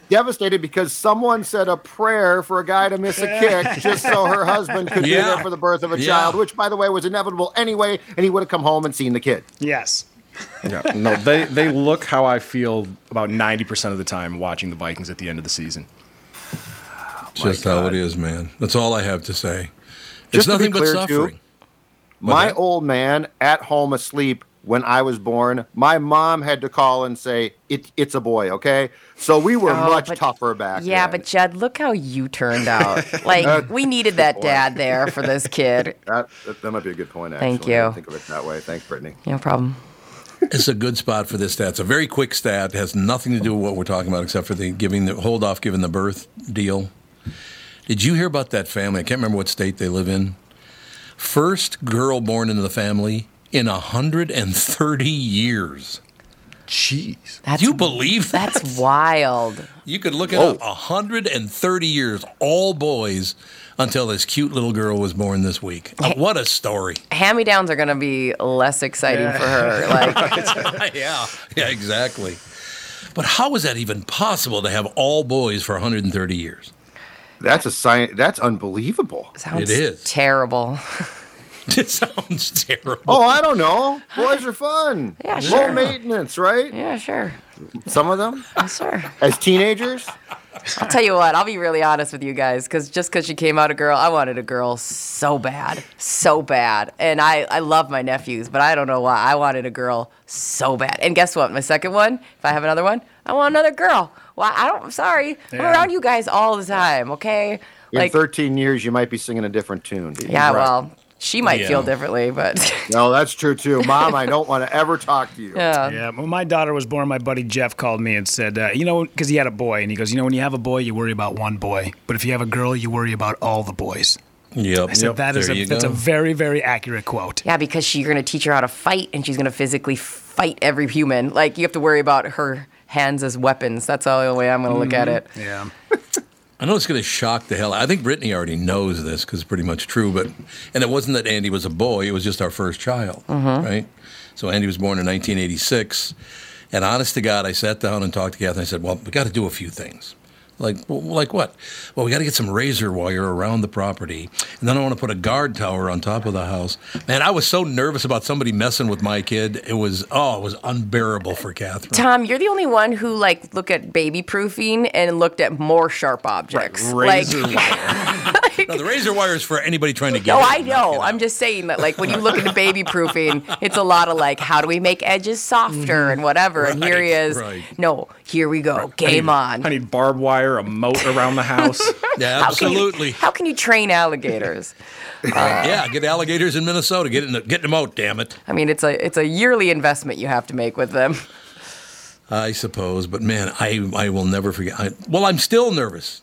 devastated because someone said a prayer for a guy to miss a kick just so her husband could be there for the birth of a Yeah. child, which, by the way, was inevitable anyway, and he would have come home and seen the kid. Yes. Yeah, no, they they look how I feel about ninety percent of the time watching the Vikings at the end of the season. Just how it is, man. That's all I have to say. Just It's to be nothing but suffering. too, suffering. My that? old man at home asleep when I was born, my mom had to call and say, it, It's a boy, okay? So we were Oh, much but- tougher back then. Yeah, then. but Judd, look how you turned out. Like we needed that dad there for this kid. That, that, that might be a good point, actually. Thank I you. Think of it that way. Thanks, Brittany. No problem. It's a good spot for this stat. It's a very quick stat. It has nothing to do with what we're talking about except for the giving the hold off giving the birth deal. Did you hear about that family? I can't remember what state they live in. First girl born into the family in 130 years. Jeez. That's Do you believe that? That's wild. You could look it up. 130 years, all boys, until this cute little girl was born this week. Uh, what a story. Hand me downs are gonna be less exciting for her. Like yeah, yeah, exactly. But how is that even possible to have all boys for 130 years? That's a sign. That's unbelievable. sounds It is. terrible. It sounds terrible. Oh, I don't know. Boys are fun. Yeah, Low maintenance, right? Yeah, sure. Some of them Sure. as teenagers. I'll tell you what, I'll be really honest with you guys, because just because she came out a girl, I wanted a girl so bad, so bad. And I, I love my nephews, but I don't know why. I wanted a girl so bad. And guess what? My second one, if I have another one, I want another girl. Well, I don't, I'm sorry. I'm around you guys all the time, okay? In 13 years, you might be singing a different tune. yeah, well, she might Yeah. feel differently, but No, that's true too. Mom, I don't want to ever talk to you. yeah. Yeah, when my daughter was born, my buddy Jeff called me and said, uh, you know, because he had a boy, and he goes, you know, when you have a boy, you worry about one boy, but if you have a girl, you worry about all the boys. Yep. I said that is There a you that's a very very accurate quote. Yeah, because she, you're going to teach her how to fight, and she's going to physically fight every human. Like, you have to worry about her hands as weapons. That's the only way I'm going to look at mm-hmm. it. Yeah. I know it's going to shock the hell. I think Brittany already knows this because it's pretty much true. But and it wasn't that Andy was a boy; it was just our first child, mm-hmm. right? So Andy was born in 1986, and honest to God, I sat down and talked to Kathy. and I said, "Well, we got to do a few things. Like, like what? Well, we got to get some razor wire around the property, and then I want to put a guard tower on top of the house. Man, I was so nervous about somebody messing with my kid. It was oh, it was unbearable for Catherine. Tom, you're the only one who like looked at baby proofing and looked at more sharp objects. razor like, no, the razor wire is for anybody trying to get. No, it. I know. I'm just saying that, like, when you look into baby proofing, it's a lot of like, how do we make edges softer and whatever. and here he is. right. No, here we go. Game I need, on. I need barbed wire, a moat around the house. yeah, How can you- How can you train alligators? yeah, get alligators in Minnesota. Get in the, get them out. Damn it. I mean, it's a it's a yearly investment you have to make with them. I suppose, but man, I I will never forget. I, well, I'm still nervous.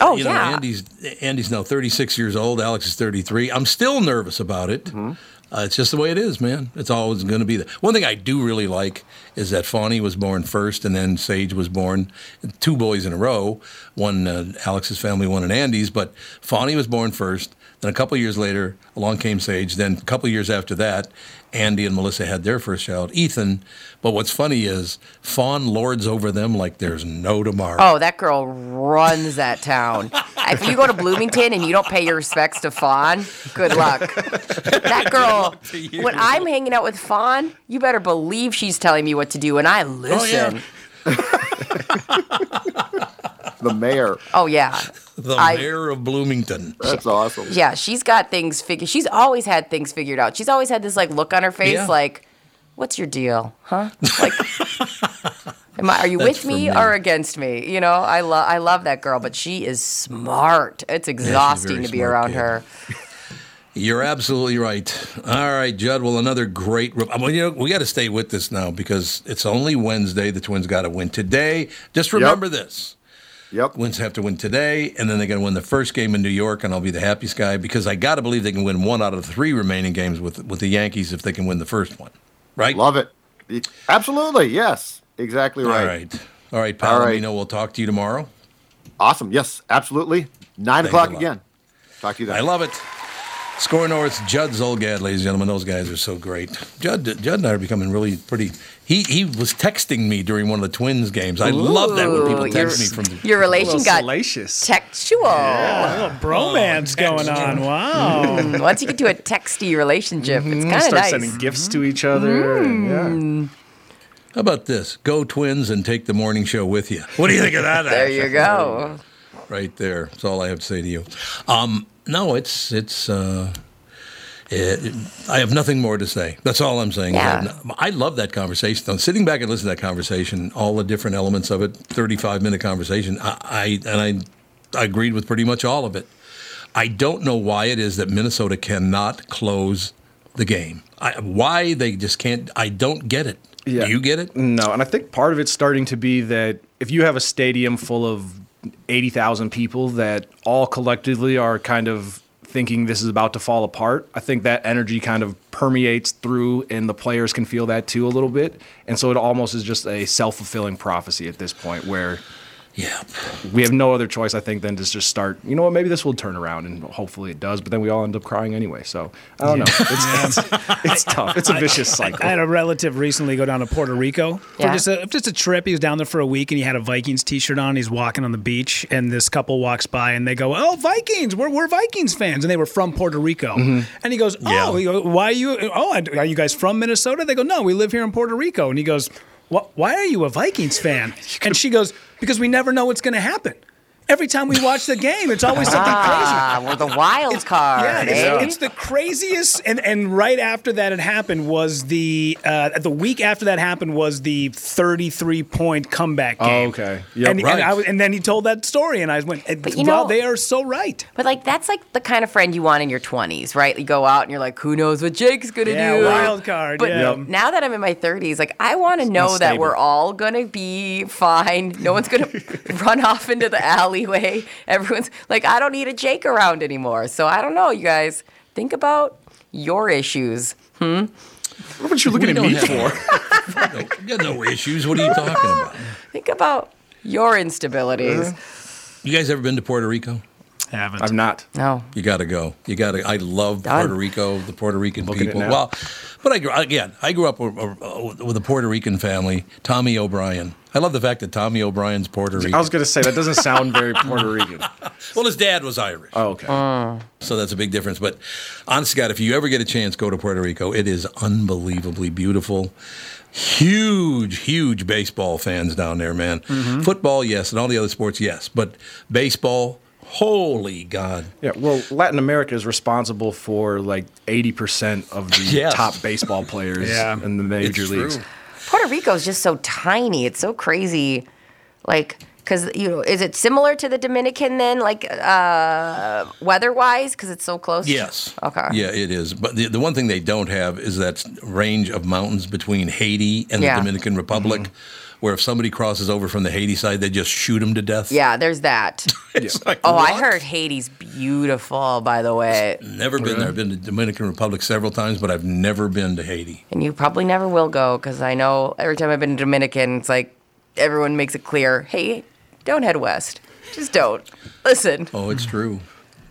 Oh, you know, yeah. Andy's Andy's now 36 years old. Alex is 33. I'm still nervous about it. Mm-hmm. Uh, it's just the way it is, man. It's always going to be that. One thing I do really like is that Fawny was born first, and then Sage was born. Two boys in a row. One uh, Alex's family, one in Andy's. But Fawny was born first. Then a couple years later, along came Sage. Then a couple years after that, Andy and Melissa had their first child, Ethan. But what's funny is Fawn lords over them like there's no tomorrow. Oh, that girl runs that town. if you go to Bloomington and you don't pay your respects to Fawn, good luck. That girl, when I'm hanging out with Fawn, you better believe she's telling me what to do, and I oh, listen. The mayor. Oh, yeah. The I- mayor of Bloomington. That's awesome. Yeah, she's got things figured. She's always had things figured out. She's always had this like look on her face, Yeah. like, "What's your deal, huh? Like, am I, are you That's with me, me. or against me? You know, I love I love that girl, but she is smart. It's exhausting very to be around kid. her. You're absolutely right. All right, Judd. Well, another great. I mean, you know, we got to stay with this now because it's only Wednesday. The Twins got to win today. Just remember this. Yep. Twins have to win today, and then they're going to win the first game in New York, and I'll be the happiest guy because I got to believe they can win one out of the three remaining games with with the Yankees if they can win the first one. Right? Love it. Absolutely. Yes. Exactly right. All right. All right, Palomino. All right. We'll talk to you tomorrow. Awesome. Yes. Absolutely. Nine Thanks o'clock again. Talk to you then. I love it. SKOR North, Judd Zulgad, ladies and gentlemen. Those guys are so great. Judd, Judd and I are becoming really pretty. He he was texting me during one of the Twins games. I love that when people text your- me from the. Your relation got salacious. textual. Yeah, a little bromance going on. Wow. Mm, Once you get to a texty relationship, it's kind of Start nice. sending gifts to each other. and, yeah. How about this? Go Twins and take the morning show with you. What do you think of that? There you go. Right there. That's all I have to say to you. Um, no, it's it's. Uh, it, I have nothing more to say. That's all I'm saying. Yeah. I love that conversation. Though. Sitting back and listening to that conversation, all the different elements of it, 35 minute conversation. I, I and I, I agreed with pretty much all of it. I don't know why it is that Minnesota cannot close the game. I, why they just can't. I don't get it. Yeah. Do you get it? No, and I think part of it's starting to be that if you have a stadium full of 80,000 people that all collectively are kind of thinking this is about to fall apart, I think that energy kind of permeates through and the players can feel that too a little bit. And so it almost is just a self fulfilling prophecy at this point where Yeah. we have no other choice, I think, than to just start, you know what, maybe this will turn around and hopefully it does, but then we all end up crying anyway. So I don't know. It's, it's, it's tough. It's a vicious cycle. I had a relative recently go down to Puerto Rico for Yeah. just a just a trip. He was down there for a week and he had a Vikings T-shirt on. He's walking on the beach and this couple walks by and they go, "Oh, Vikings! We're, we're Vikings fans!" And they were from Puerto Rico. Mm-hmm. And he goes, "Oh, Yeah. he goes, why are you? Oh, are you guys from Minnesota?" They go, "No, we live here in Puerto Rico." And he goes, "Why are you a Vikings fan?" And she goes, "Because we never know what's going to happen." Every time we watch the game, it's always something crazy. Ah, we're the wild card. Yeah, it's, eh? it's the craziest. And and right after that had happened was the uh, the week after that happened was the 33 point comeback Oh, game. okay. Yeah, and, Right. and, I, was- and then he told that story, and I went, But you "Well, know- they are so right." But like that's like the kind of friend you want in your 20s, right? You go out and you're like, who knows what Jake's gonna Yeah, do? wild card, But yeah. now that I'm in my 30s, like I want to know that we're all gonna be fine. No one's gonna run off into the alleyway. Everyone's like, I don't need a Jake around anymore. So I don't know, you guys. Think about your issues. Hmm. What you looking We at me have- for? No, you got no issues. What are you talking about? Think about your instabilities. You guys ever been to Puerto Rico? Haven't. I've not. No. You got to go. You got to. I love Done. Puerto Rico, the Puerto Rican Looking people. now. Well, but I grew again. I grew up with, uh, a Puerto Rican family. Tommy O'Brien. I love the fact that Tommy O'Brien's Puerto Rican. I was going to say that doesn't sound very Puerto Rican. well, his dad was Irish. Oh, okay. So that's a big difference. But honest to God, if you ever get a chance, go to Puerto Rico. It is unbelievably beautiful. Huge, huge baseball fans down there, man. Mm-hmm. Football, yes, and all the other sports, yes. But baseball, holy God. Yeah, well, Latin America is responsible for like 80% of the Yes. top baseball players Yeah. in the major It's leagues. true. Puerto Rico is just so tiny. It's so crazy. Like, because, you know, is it similar to the Dominican then, like uh, weather wise? Because it's so close? Yes. Okay. Yeah, it is. But the, the one thing they don't have is that range of mountains between Haiti and Yeah. the Dominican Republic, where if somebody crosses over from the Haiti side, they just shoot them to death. Yeah, there's that. It's like, Oh, I heard Haiti's beautiful, by the way. Never been there. I've been to Dominican Republic several times, but I've never been to Haiti. And you probably never will go because I know every time I've been to Dominican, it's like everyone makes it clear hey, don't head west. Just don't. Listen. Oh, it's true.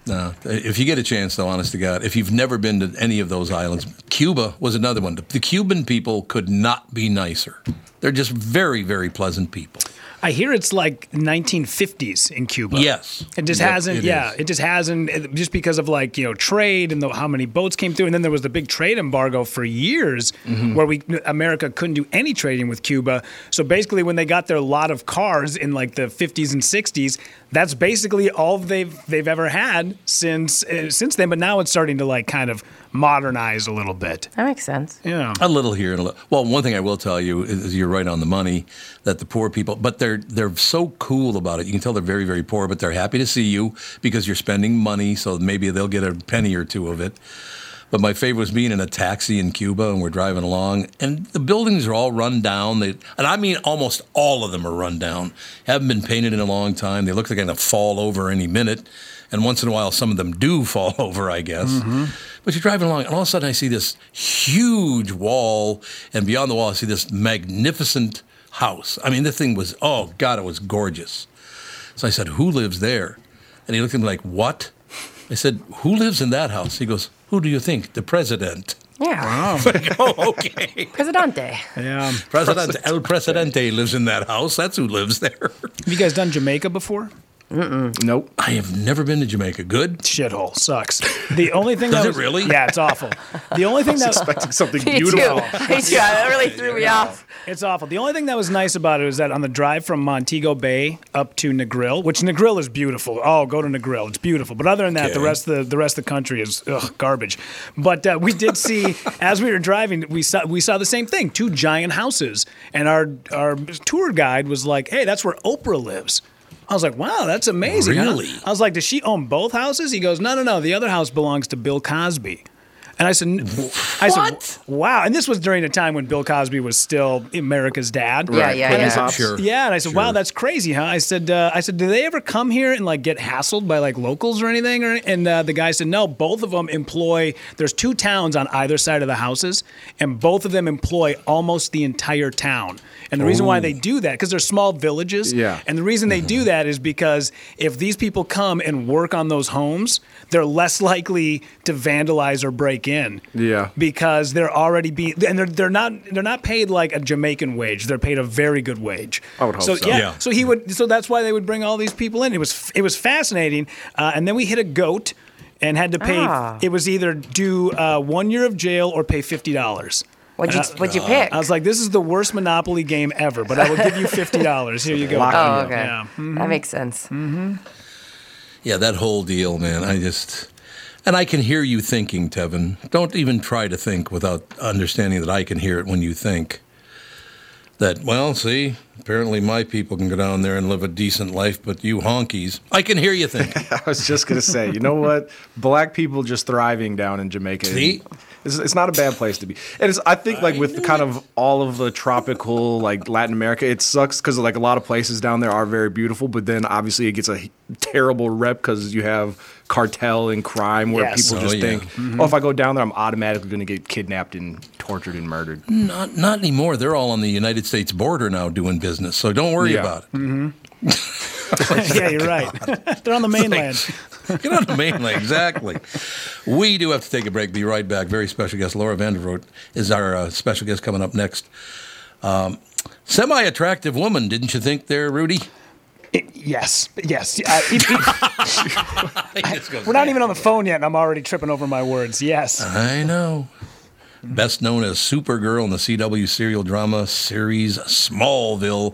No, if you get a chance, though, honest to God, if you've never been to any of those islands, Cuba was another one. The Cuban people could not be nicer. They're just very, very pleasant people. I hear it's like 1950s in Cuba. Yes. It just Yep, hasn't, it yeah, is. it just hasn't, it- just because of like, you know, trade and the, how many boats came through. And then there was the big trade embargo for years Mm-hmm. where we, America couldn't do any trading with Cuba. So basically, when they got their lot of cars in like the 50s and 60s, that's basically all they've they've ever had since uh, since then. But now it's starting to like kind of modernize a little bit. That makes sense. Yeah. A little here and a little. Well, one thing I will tell you is, is you're right on the money that the poor people, but they're they're so cool about it. You can tell they're very very poor, but they're happy to see you because you're spending money, so maybe they'll get a penny or two of it. But my favorite was being in a taxi in Cuba, and we're driving along, and the buildings are all run down. They, and I mean, almost all of them are run down. Haven't been painted in a long time. They look like they're going to fall over any minute. And once in a while, some of them do fall over, I guess. Mm-hmm. But you're driving along, and all of a sudden, I see this huge wall, and beyond the wall, I see this magnificent house. I mean, the thing was, oh God, it was gorgeous. So I said, "Who lives there?" And he looked at me like, "What?" I said, "Who lives in that house?" He goes, "Who do you think? The president." Yeah. oh, okay. Presidente. Yeah. President El Presidente lives in that house. That's who lives there. Have you guys done Jamaica before? Nope. I have never been to Jamaica. Good. Shithole sucks. The only thing Does that it really? Yeah, it's awful. The only thing that was Expecting something Me beautiful. too. Me too. That really threw me off. It's awful. The only thing that was nice about it was that on the drive from Montego Bay up to Negril, which Negril is beautiful. Oh, go to Negril. It's beautiful. But other than that, the rest of the, the rest of the country is ugh, garbage. But uh, we did see as we were driving, we saw we saw the same thing, two giant houses. And our our tour guide was like, "Hey, that's where Oprah lives." I was like, "Wow, that's amazing." huh?" Really? I was like, "Does she own both houses?" He goes, "No, no, no. The other house belongs to Bill Cosby." And I said, "I What? said, wow!" And this was during a time when Bill Cosby was still America's dad. Yeah, yeah, yeah. he's up- Sure. Yeah, and I said, "Wow, that's crazy, huh?" I said, uh, "I said, do they ever come here and like get hassled by like locals or anything?" Or and uh, the guy said, "No, both of them employ. There's two towns on either side of the houses, and both of them employ almost the entire town. And the reason why they do that because they're small villages. Yeah. And the reason they do that is because if these people come and work on those homes, they're less likely to vandalize or break in Yeah. because they're already being and they're they're not they're not paid like a Jamaican wage. They're paid a very good wage. I would hope so. Yeah, Yeah. So he would. So that's why they would bring all these people in. It was it was fascinating. Uh, and then we hit a goat and had to pay. Ah. It was either do uh, one year of jail or pay fifty dollars. What'd you What'd you pick? I was like, this is the worst Monopoly game ever, but I will give you fifty dollars. Here you go. Oh, okay. Yeah. Mm-hmm. That makes sense. Yeah, that whole deal, man. I just. And I can hear you thinking, Tevin. Don't even try to think without understanding that I can hear it when you think. That, well, see, apparently my people can go down there and live a decent life, but you honkies. I can hear you think. I was just gonna say, you know what? Black people just thriving down in Jamaica. See? It's, it's not a bad place to be. And it's, I think like with kind of all of the tropical like Latin America, it sucks because like a lot of places down there are very beautiful, but then obviously it gets a terrible rep because you have cartel and crime where Yes. people Oh, just yeah. think, oh, if I go down there, I'm automatically going to get kidnapped and tortured and murdered. not, not anymore. They're all on the United States border now doing business, so don't worry Yeah. about it. yeah, you're right. They're on the mainland. Get on the mainland, exactly. We do have to take a break. Be right back. Very special guest Laura Vandervoort is our uh, special guest coming up next. Um, Semi-attractive woman, didn't you think there, Rudy? Yes, yes. Uh, it- it- we're not even on the phone yet, and I'm already tripping over my words. Yes. I know. Best known as Supergirl in the CW serial drama series Smallville,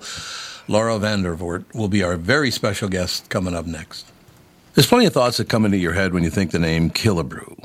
Laura Vandervoort will be our very special guest coming up next. There's plenty of thoughts that come into your head when you think the name Killebrew.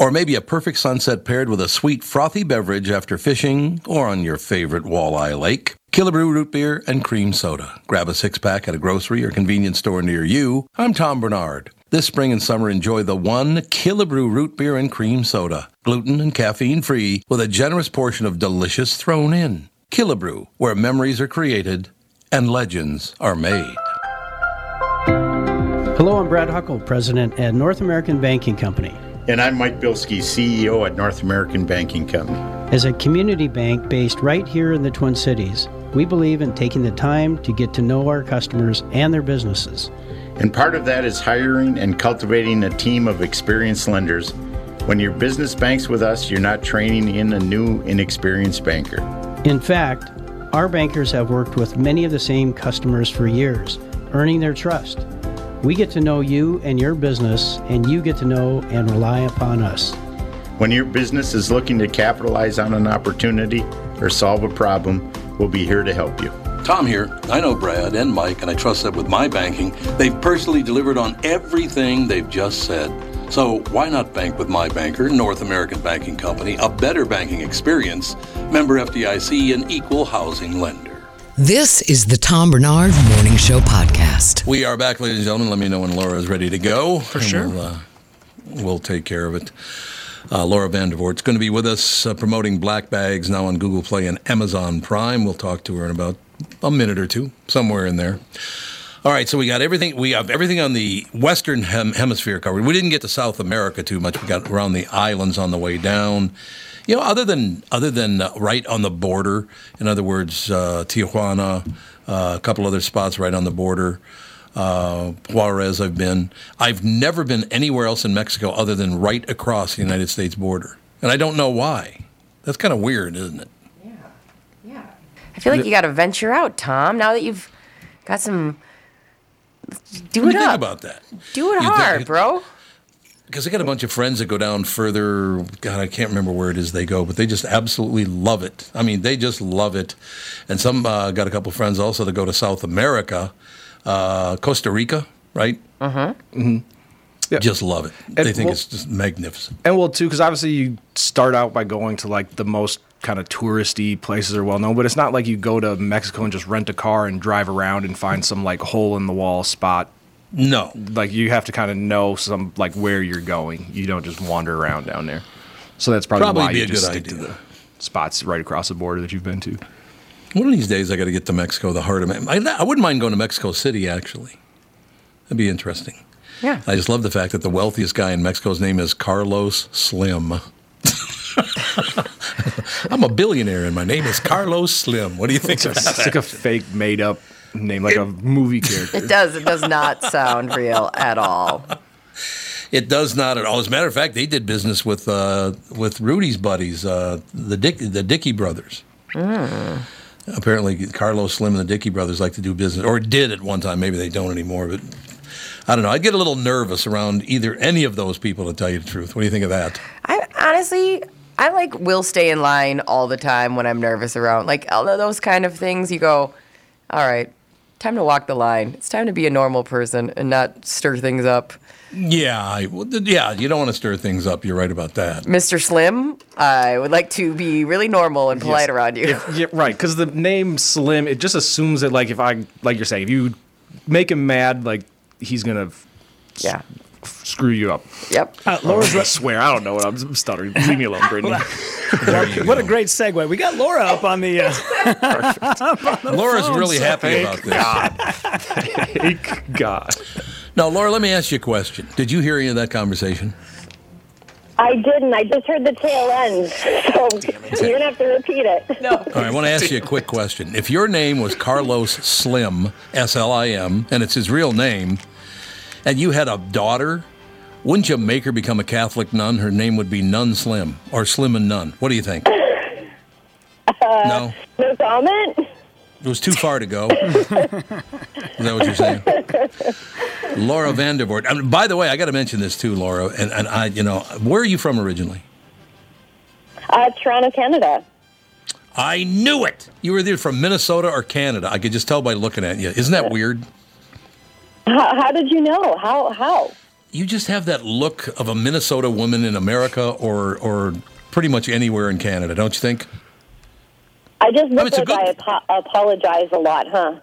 Or maybe a perfect sunset paired with a sweet, frothy beverage after fishing or on your favorite walleye lake. Killebrew root beer and cream soda. Grab a six pack at a grocery or convenience store near you. I'm Tom Barnard. This spring and summer, enjoy the one Killebrew root beer and cream soda, gluten and caffeine free, with a generous portion of delicious thrown in. Killebrew, where memories are created and legends are made. Hello, I'm Brad Huckle, President at North American Banking Company. And I'm Mike Bilski, CEO at North American Banking Company. As a community bank based right here in the Twin Cities, we believe in taking the time to get to know our customers and their businesses. And part of that is hiring and cultivating a team of experienced lenders. When your business banks with us, you're not training in a new, inexperienced banker. In fact, our bankers have worked with many of the same customers for years, earning their trust. We get to know you and your business, and you get to know and rely upon us. When your business is looking to capitalize on an opportunity or solve a problem, we'll be here to help you. Tom here. I know Brad and Mike, and I trust that with my banking, they've personally delivered on everything they've just said. So why not bank with my banker, North American Banking Company, a better banking experience, member FDIC, and equal housing lender? This is the Tom Barnard Morning Show podcast. We are back, ladies and gentlemen. Let me know when Laura is ready to go. For sure. We'll, uh, we'll take care of it. Uh, Laura Vandervoort's going to be with us uh, promoting Black Bags now on Google Play and Amazon Prime. We'll talk to her in about a minute or two, somewhere in there. All right, so we got everything. We have everything on the Western hem- Hemisphere covered. We didn't get to South America too much. We got around the islands on the way down. You know, other than other than uh, right on the border. In other words, uh, Tijuana, uh, a couple other spots right on the border. Uh, Juarez, I've been. I've never been anywhere else in Mexico other than right across the United States border, and I don't know why. That's kind of weird, isn't it? Yeah, yeah. I feel like you got to venture out, Tom. Now that you've got some, do What it do you think up. about that? Do it You hard, think- bro. because I got a bunch of friends that go down further. God, I can't remember where it is they go, but they just absolutely love it. I mean, they just love it. And some uh, got a couple of friends also that go to South America, uh, Costa Rica, right? Uh-huh. Mm-hmm. Just love it. And they think well- it's just magnificent. And well, too, because obviously you start out by going to like the most kind of touristy places are well known, but it's not like you go to Mexico and just rent a car and drive around and find some like hole in the wall spot. No, like you have to kind of know some like where you're going. You don't just wander around down there. So that's probably, Probably why be you a just good stick idea. to the spots right across the border that you've been to. One of these days, I got to get to Mexico, the heart of it. I, I wouldn't mind going to Mexico City, actually. That'd be interesting. Yeah. I just love the fact that the wealthiest guy in Mexico's name is Carlos Slim. I'm a billionaire and my name is Carlos Slim. What do you think of It's that? like a fake made up name, like a movie character. It does. It does not sound real at all. It does not at all. As a matter of fact, they did business with uh, with Rudy's buddies, uh, the Dick, the Dickey brothers. Mm. Apparently, Carlos Slim and the Dickey brothers like to do business, or did at one time. Maybe they don't anymore. But I don't know. I'd get a little nervous around either any of those people, to tell you the truth. What do you think of that? I honestly, I like will stay in line all the time when I'm nervous around like all of those kind of things. You go, all right, time to walk the line. It's time to be a normal person and not stir things up. Yeah, I, yeah. You don't want to stir things up. You're right about that. Mr. Slim, I would like to be really normal and polite Yes. around you. If- yeah, right. Because the name Slim, it just assumes that like if I like you're saying, if you make him mad, like he's gonna Yeah. F- screw you up. Yep. Uh, Laura's I swear I don't know what I'm stuttering. Leave me alone, Brittany. what a great segue. We got Laura up on the. Uh, Laura's phone, really so- happy about this. Thank God. Now, Laura, let me ask you a question. Did you hear any of that conversation? I didn't. I just heard the tail end. So you're gonna have to repeat it. No. All right, I want to ask you a quick question. If your name was Carlos Slim, S L I M, and it's his real name, and you had a daughter, wouldn't you make her become a Catholic nun? Her name would be Nun Slim or Slim and Nun. What do you think? Uh, No, No comment. it was too far to go. Is that what you're saying? Laura Vandervoort. I mean, by the way, I got to mention this too, Laura. And, and I, you know, where are you from originally? Uh, Toronto, Canada. I knew it. You were either from Minnesota or Canada. I could just tell by looking at you. Isn't that weird? How, how did you know? How? How? You just have that look of a Minnesota woman in America or or pretty much anywhere in Canada, don't you think? I just look it's a like I apo- apologize a lot, huh?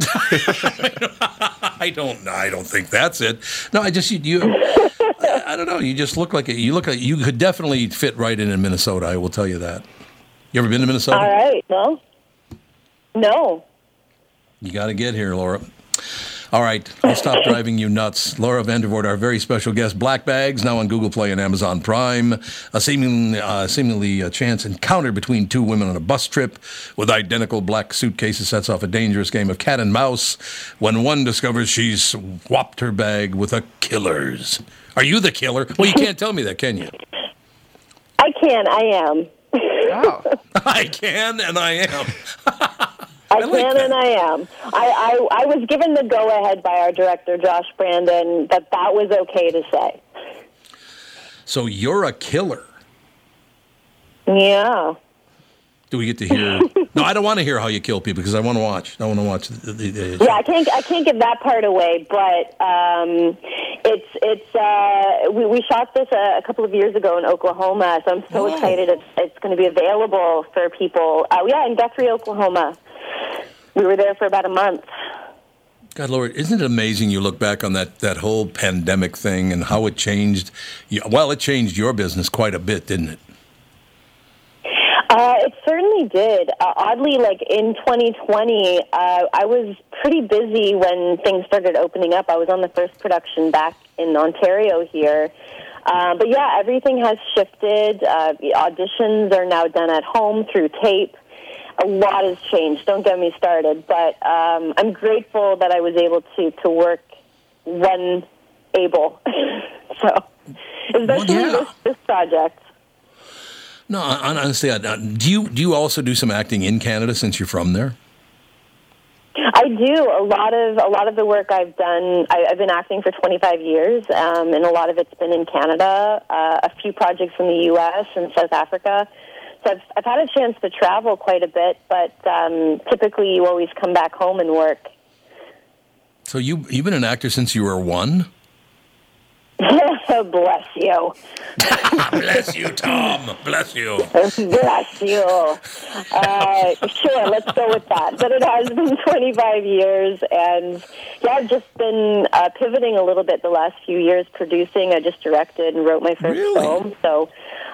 I don't I don't think that's it. No, I just you, you I, I don't know. You just look like a, you look like you could definitely fit right in in Minnesota. I will tell you that. You ever been to Minnesota? All right. Well, no. You got to get here, Laura. All right, I'll stop driving you nuts. Laura Vandervoort, our very special guest. Black Bags, now on Google Play and Amazon Prime. A seeming, uh, seemingly a chance encounter between two women on a bus trip with identical black suitcases sets off a dangerous game of cat and mouse when one discovers she's swapped her bag with a killer's. Are you the killer? Well, you can't tell me that, can you? I can. I am. I can, and I am. I, can and I am. I, I, I was given the go ahead by our director, Josh Brandon, that that was okay to say. So you're a killer. Yeah. Do we get to hear? no, I don't want to hear how you kill people because I want to watch. I want to watch the, the, the Yeah, I can't. I can't give that part away, but um, it's it's. Uh, we, we shot this a, a couple of years ago in Oklahoma, so I'm so excited. It's it's going to be available for people. Uh, yeah, in Guthrie, Oklahoma. We were there for about a month. God, Lord, isn't it amazing? You look back on that that whole pandemic thing and how it changed. Well, it changed your business quite a bit, didn't it? Uh, it certainly did. Uh, oddly, like in 2020, uh, I was pretty busy when things started opening up. I was on the first production back in Ontario here. Uh, but yeah, everything has shifted. Uh, the auditions are now done at home through tape. A lot has changed. Don't get me started. But um, I'm grateful that I was able to, to work when able. so, especially this, this project. No, hon- honestly, I, do you do you also do some acting in Canada since you're from there? I do a lot of a lot of the work I've done. I, I've been acting for 25 years, um, and a lot of it's been in Canada. Uh, a few projects in the U.S. and South Africa. So I've I've had a chance to travel quite a bit, but um, typically you always come back home and work. So you you've been an actor since you were one. Bless you. Bless you, Tom. Bless you. Bless you. Uh, sure, let's go with that. But it has been 25 years, and yeah, I've just been uh, pivoting a little bit the last few years, producing. I just directed and wrote my first film, so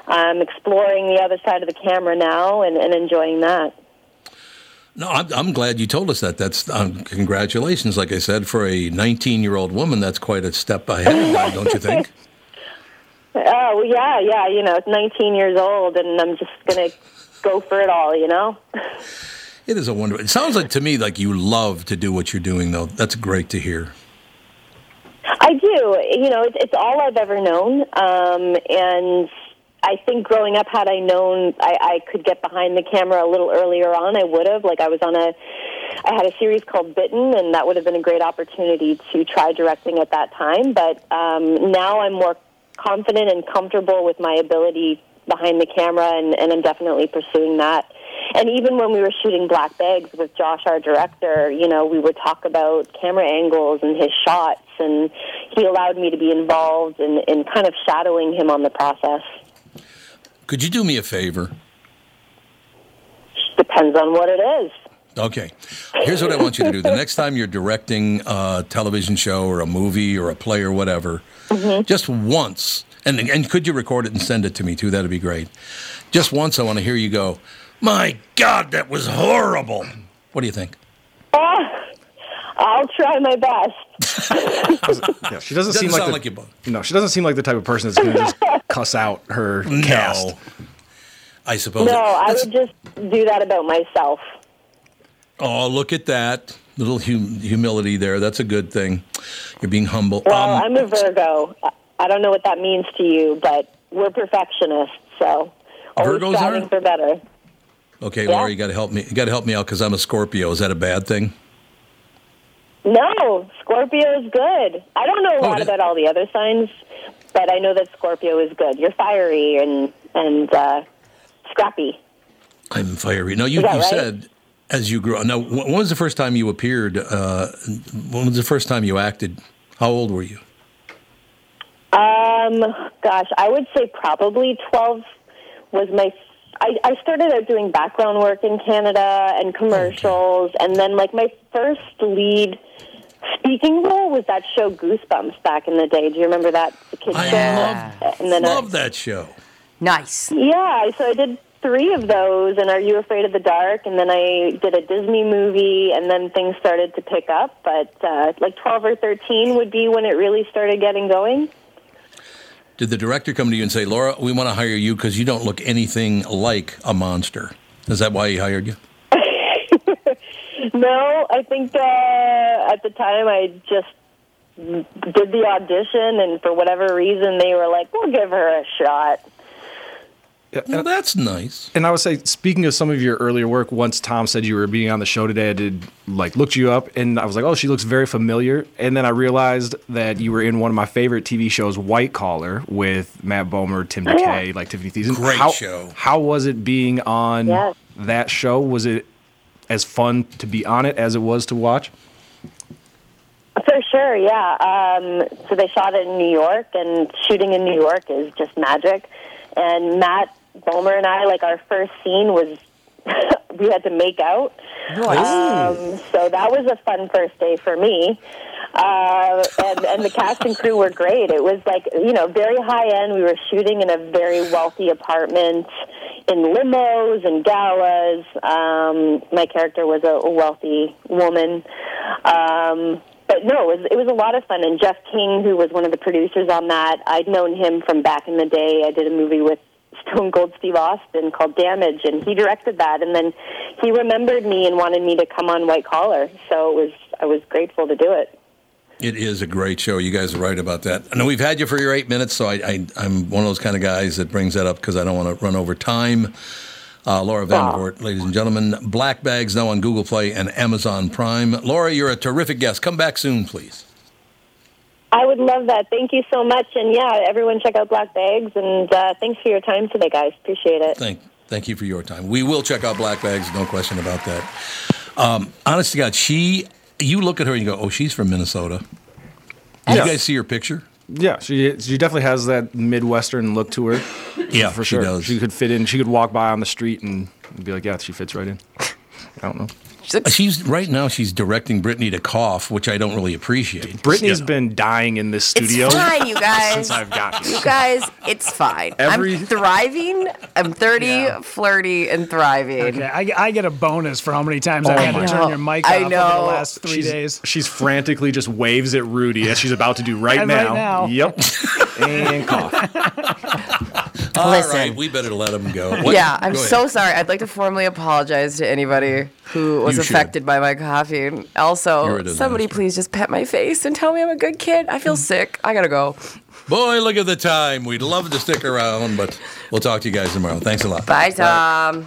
I'm exploring the other side of the camera now and, and enjoying that. No, I'm, I'm glad you told us that. That's um, congratulations. Like I said, for a 19 year old woman, that's quite a step ahead, don't you think? Oh, well, yeah, yeah. You know, 19 years old, and I'm just gonna go for it all. You know. It is a wonderful. It sounds like to me like you love to do what you're doing, though. That's great to hear. I do. You know, it's, it's all I've ever known, um, and I think growing up, had I known I, I could get behind the camera a little earlier on, I would have. Like I was on a, I had a series called Bitten, and that would have been a great opportunity to try directing at that time. But um, now I'm more confident and comfortable with my ability behind the camera, and, and I'm definitely pursuing that. And even when we were shooting Black Bags with Josh, our director, you know, we would talk about camera angles and his shots, and he allowed me to be involved in, in kind of shadowing him on the process. Could you do me a favor? Depends on what it is. Okay. Here's what I want you to do. The next time you're directing a television show or a movie or a play or whatever, just once, and, and could you record it and send it to me too? That'd be great. Just once, I want to hear you go, My God, that was horrible. What do you think? Ah, I'll try my best. Yeah, she doesn't, Doesn't seem like, sound the, like you both. No, she doesn't seem like the type of person that's going to just cuss out her cast. I suppose. No, I would just do that about myself. Oh, look at that. Little hum- humility there. That's a good thing. You're being humble. Well, Um, I'm a Virgo. I- I don't know what that means to you, but we're perfectionists, so always Virgos striving are? for better. okay, yeah. Laura, you got to help me. You got to help me out because I'm a Scorpio. Is that a bad thing? No, Scorpio is good. I don't know a Oh, lot it is. about all the other signs, but I know that Scorpio is good. You're fiery and and uh, scrappy. I'm fiery. No, you, you right? said as you grew. Now, when was the first time you appeared? Uh, when was the first time you acted? How old were you? Um, gosh, I would say probably 12 was my. I, I started out doing background work in Canada and commercials, and then like my first lead speaking role was that show Goosebumps back in the day. Do you remember that the kids I show? love, and then I- love that show. Nice. Yeah, so I did three of those, and Are You Afraid of the Dark? And then I did a Disney movie, and then things started to pick up. But uh, like 12 or 13 would be when it really started getting going. Did the director come to you and say, Laura, we want to hire you because you don't look anything like a monster? Is that why he hired you? No, I think uh, at the time I just did the audition, and for whatever reason, they were like, "We'll give her a shot." Well, that's nice. And I would say, speaking of some of your earlier work, once Tom said you were being on the show today, I did like looked you up, and I was like, oh, she looks very familiar. And then I realized that you were in one of my favorite TV shows, White Collar, with Matt Bomer, Tim Oh, DeKay, like Tiffani Thiessen. Great how, show. How was it being on Yes. that show? Was it as fun to be on it as it was to watch? For sure, yeah. Um, so they shot it in New York, and shooting in New York is just magic. And Matt Bomer and I, like our first scene was we had to make out. Um, so that was a fun first day for me. Uh, and, and the cast and crew were great. It was like, you know, very high end. We were shooting in a very wealthy apartment in limos and galas. Um, my character was a, a wealthy woman. Um, but no, it was, it was a lot of fun. And Jeff King, who was one of the producers on that, I'd known him from back in the day. I did a movie with Stone Cold Steve Austin called Damage, and he directed that. And then he remembered me and wanted me to come on White Collar. So it was I was grateful to do it. It is a great show. You guys are right about that. I know we've had you for your eight minutes, so I, I, I'm one of those kind of guys that brings that up because I don't want to run over time. Uh, Laura Vandervoort, ladies and gentlemen. Black Bags now on Google Play and Amazon Prime. Laura, you're a terrific guest. Come back soon, please. I would love that. Thank you so much. And yeah, everyone check out Black Bags. And uh, thanks for your time today, guys. Appreciate it. Thank, thank you for your time. We will check out Black Bags, no question about that. Um, honest to God, she, you look at her and you go, oh, she's from Minnesota. Did Yeah. you guys see her picture? Yeah, she she definitely has that midwestern look to her. Yeah, for she sure. does. She could fit in. She could walk by on the street and be like, "Yeah, she fits right in." I don't know. She's right now. She's directing Brittany to cough, which I don't really appreciate. Brittany's been dying in this studio It's fine, you guys. since I've got here. You guys, it's fine. Every- I'm thriving. I'm 30, flirty, and thriving. Okay, I, I get a bonus for how many times I Oh had to turn your mic off I over the last three she's, days. She's frantically just waves at Rudy as she's about to do right, And right now. Yep. and cough. All Listen. right, we better let him go. What- Yeah, I'm go ahead. so sorry. I'd like to formally apologize to anybody who was You should. affected by my coughing. Also, somebody please just pet my face and tell me I'm a good kid. I feel mm. sick. I gotta go. Boy, look at the time. We'd love to stick around, but we'll talk to you guys tomorrow. Thanks a lot. Bye, Tom.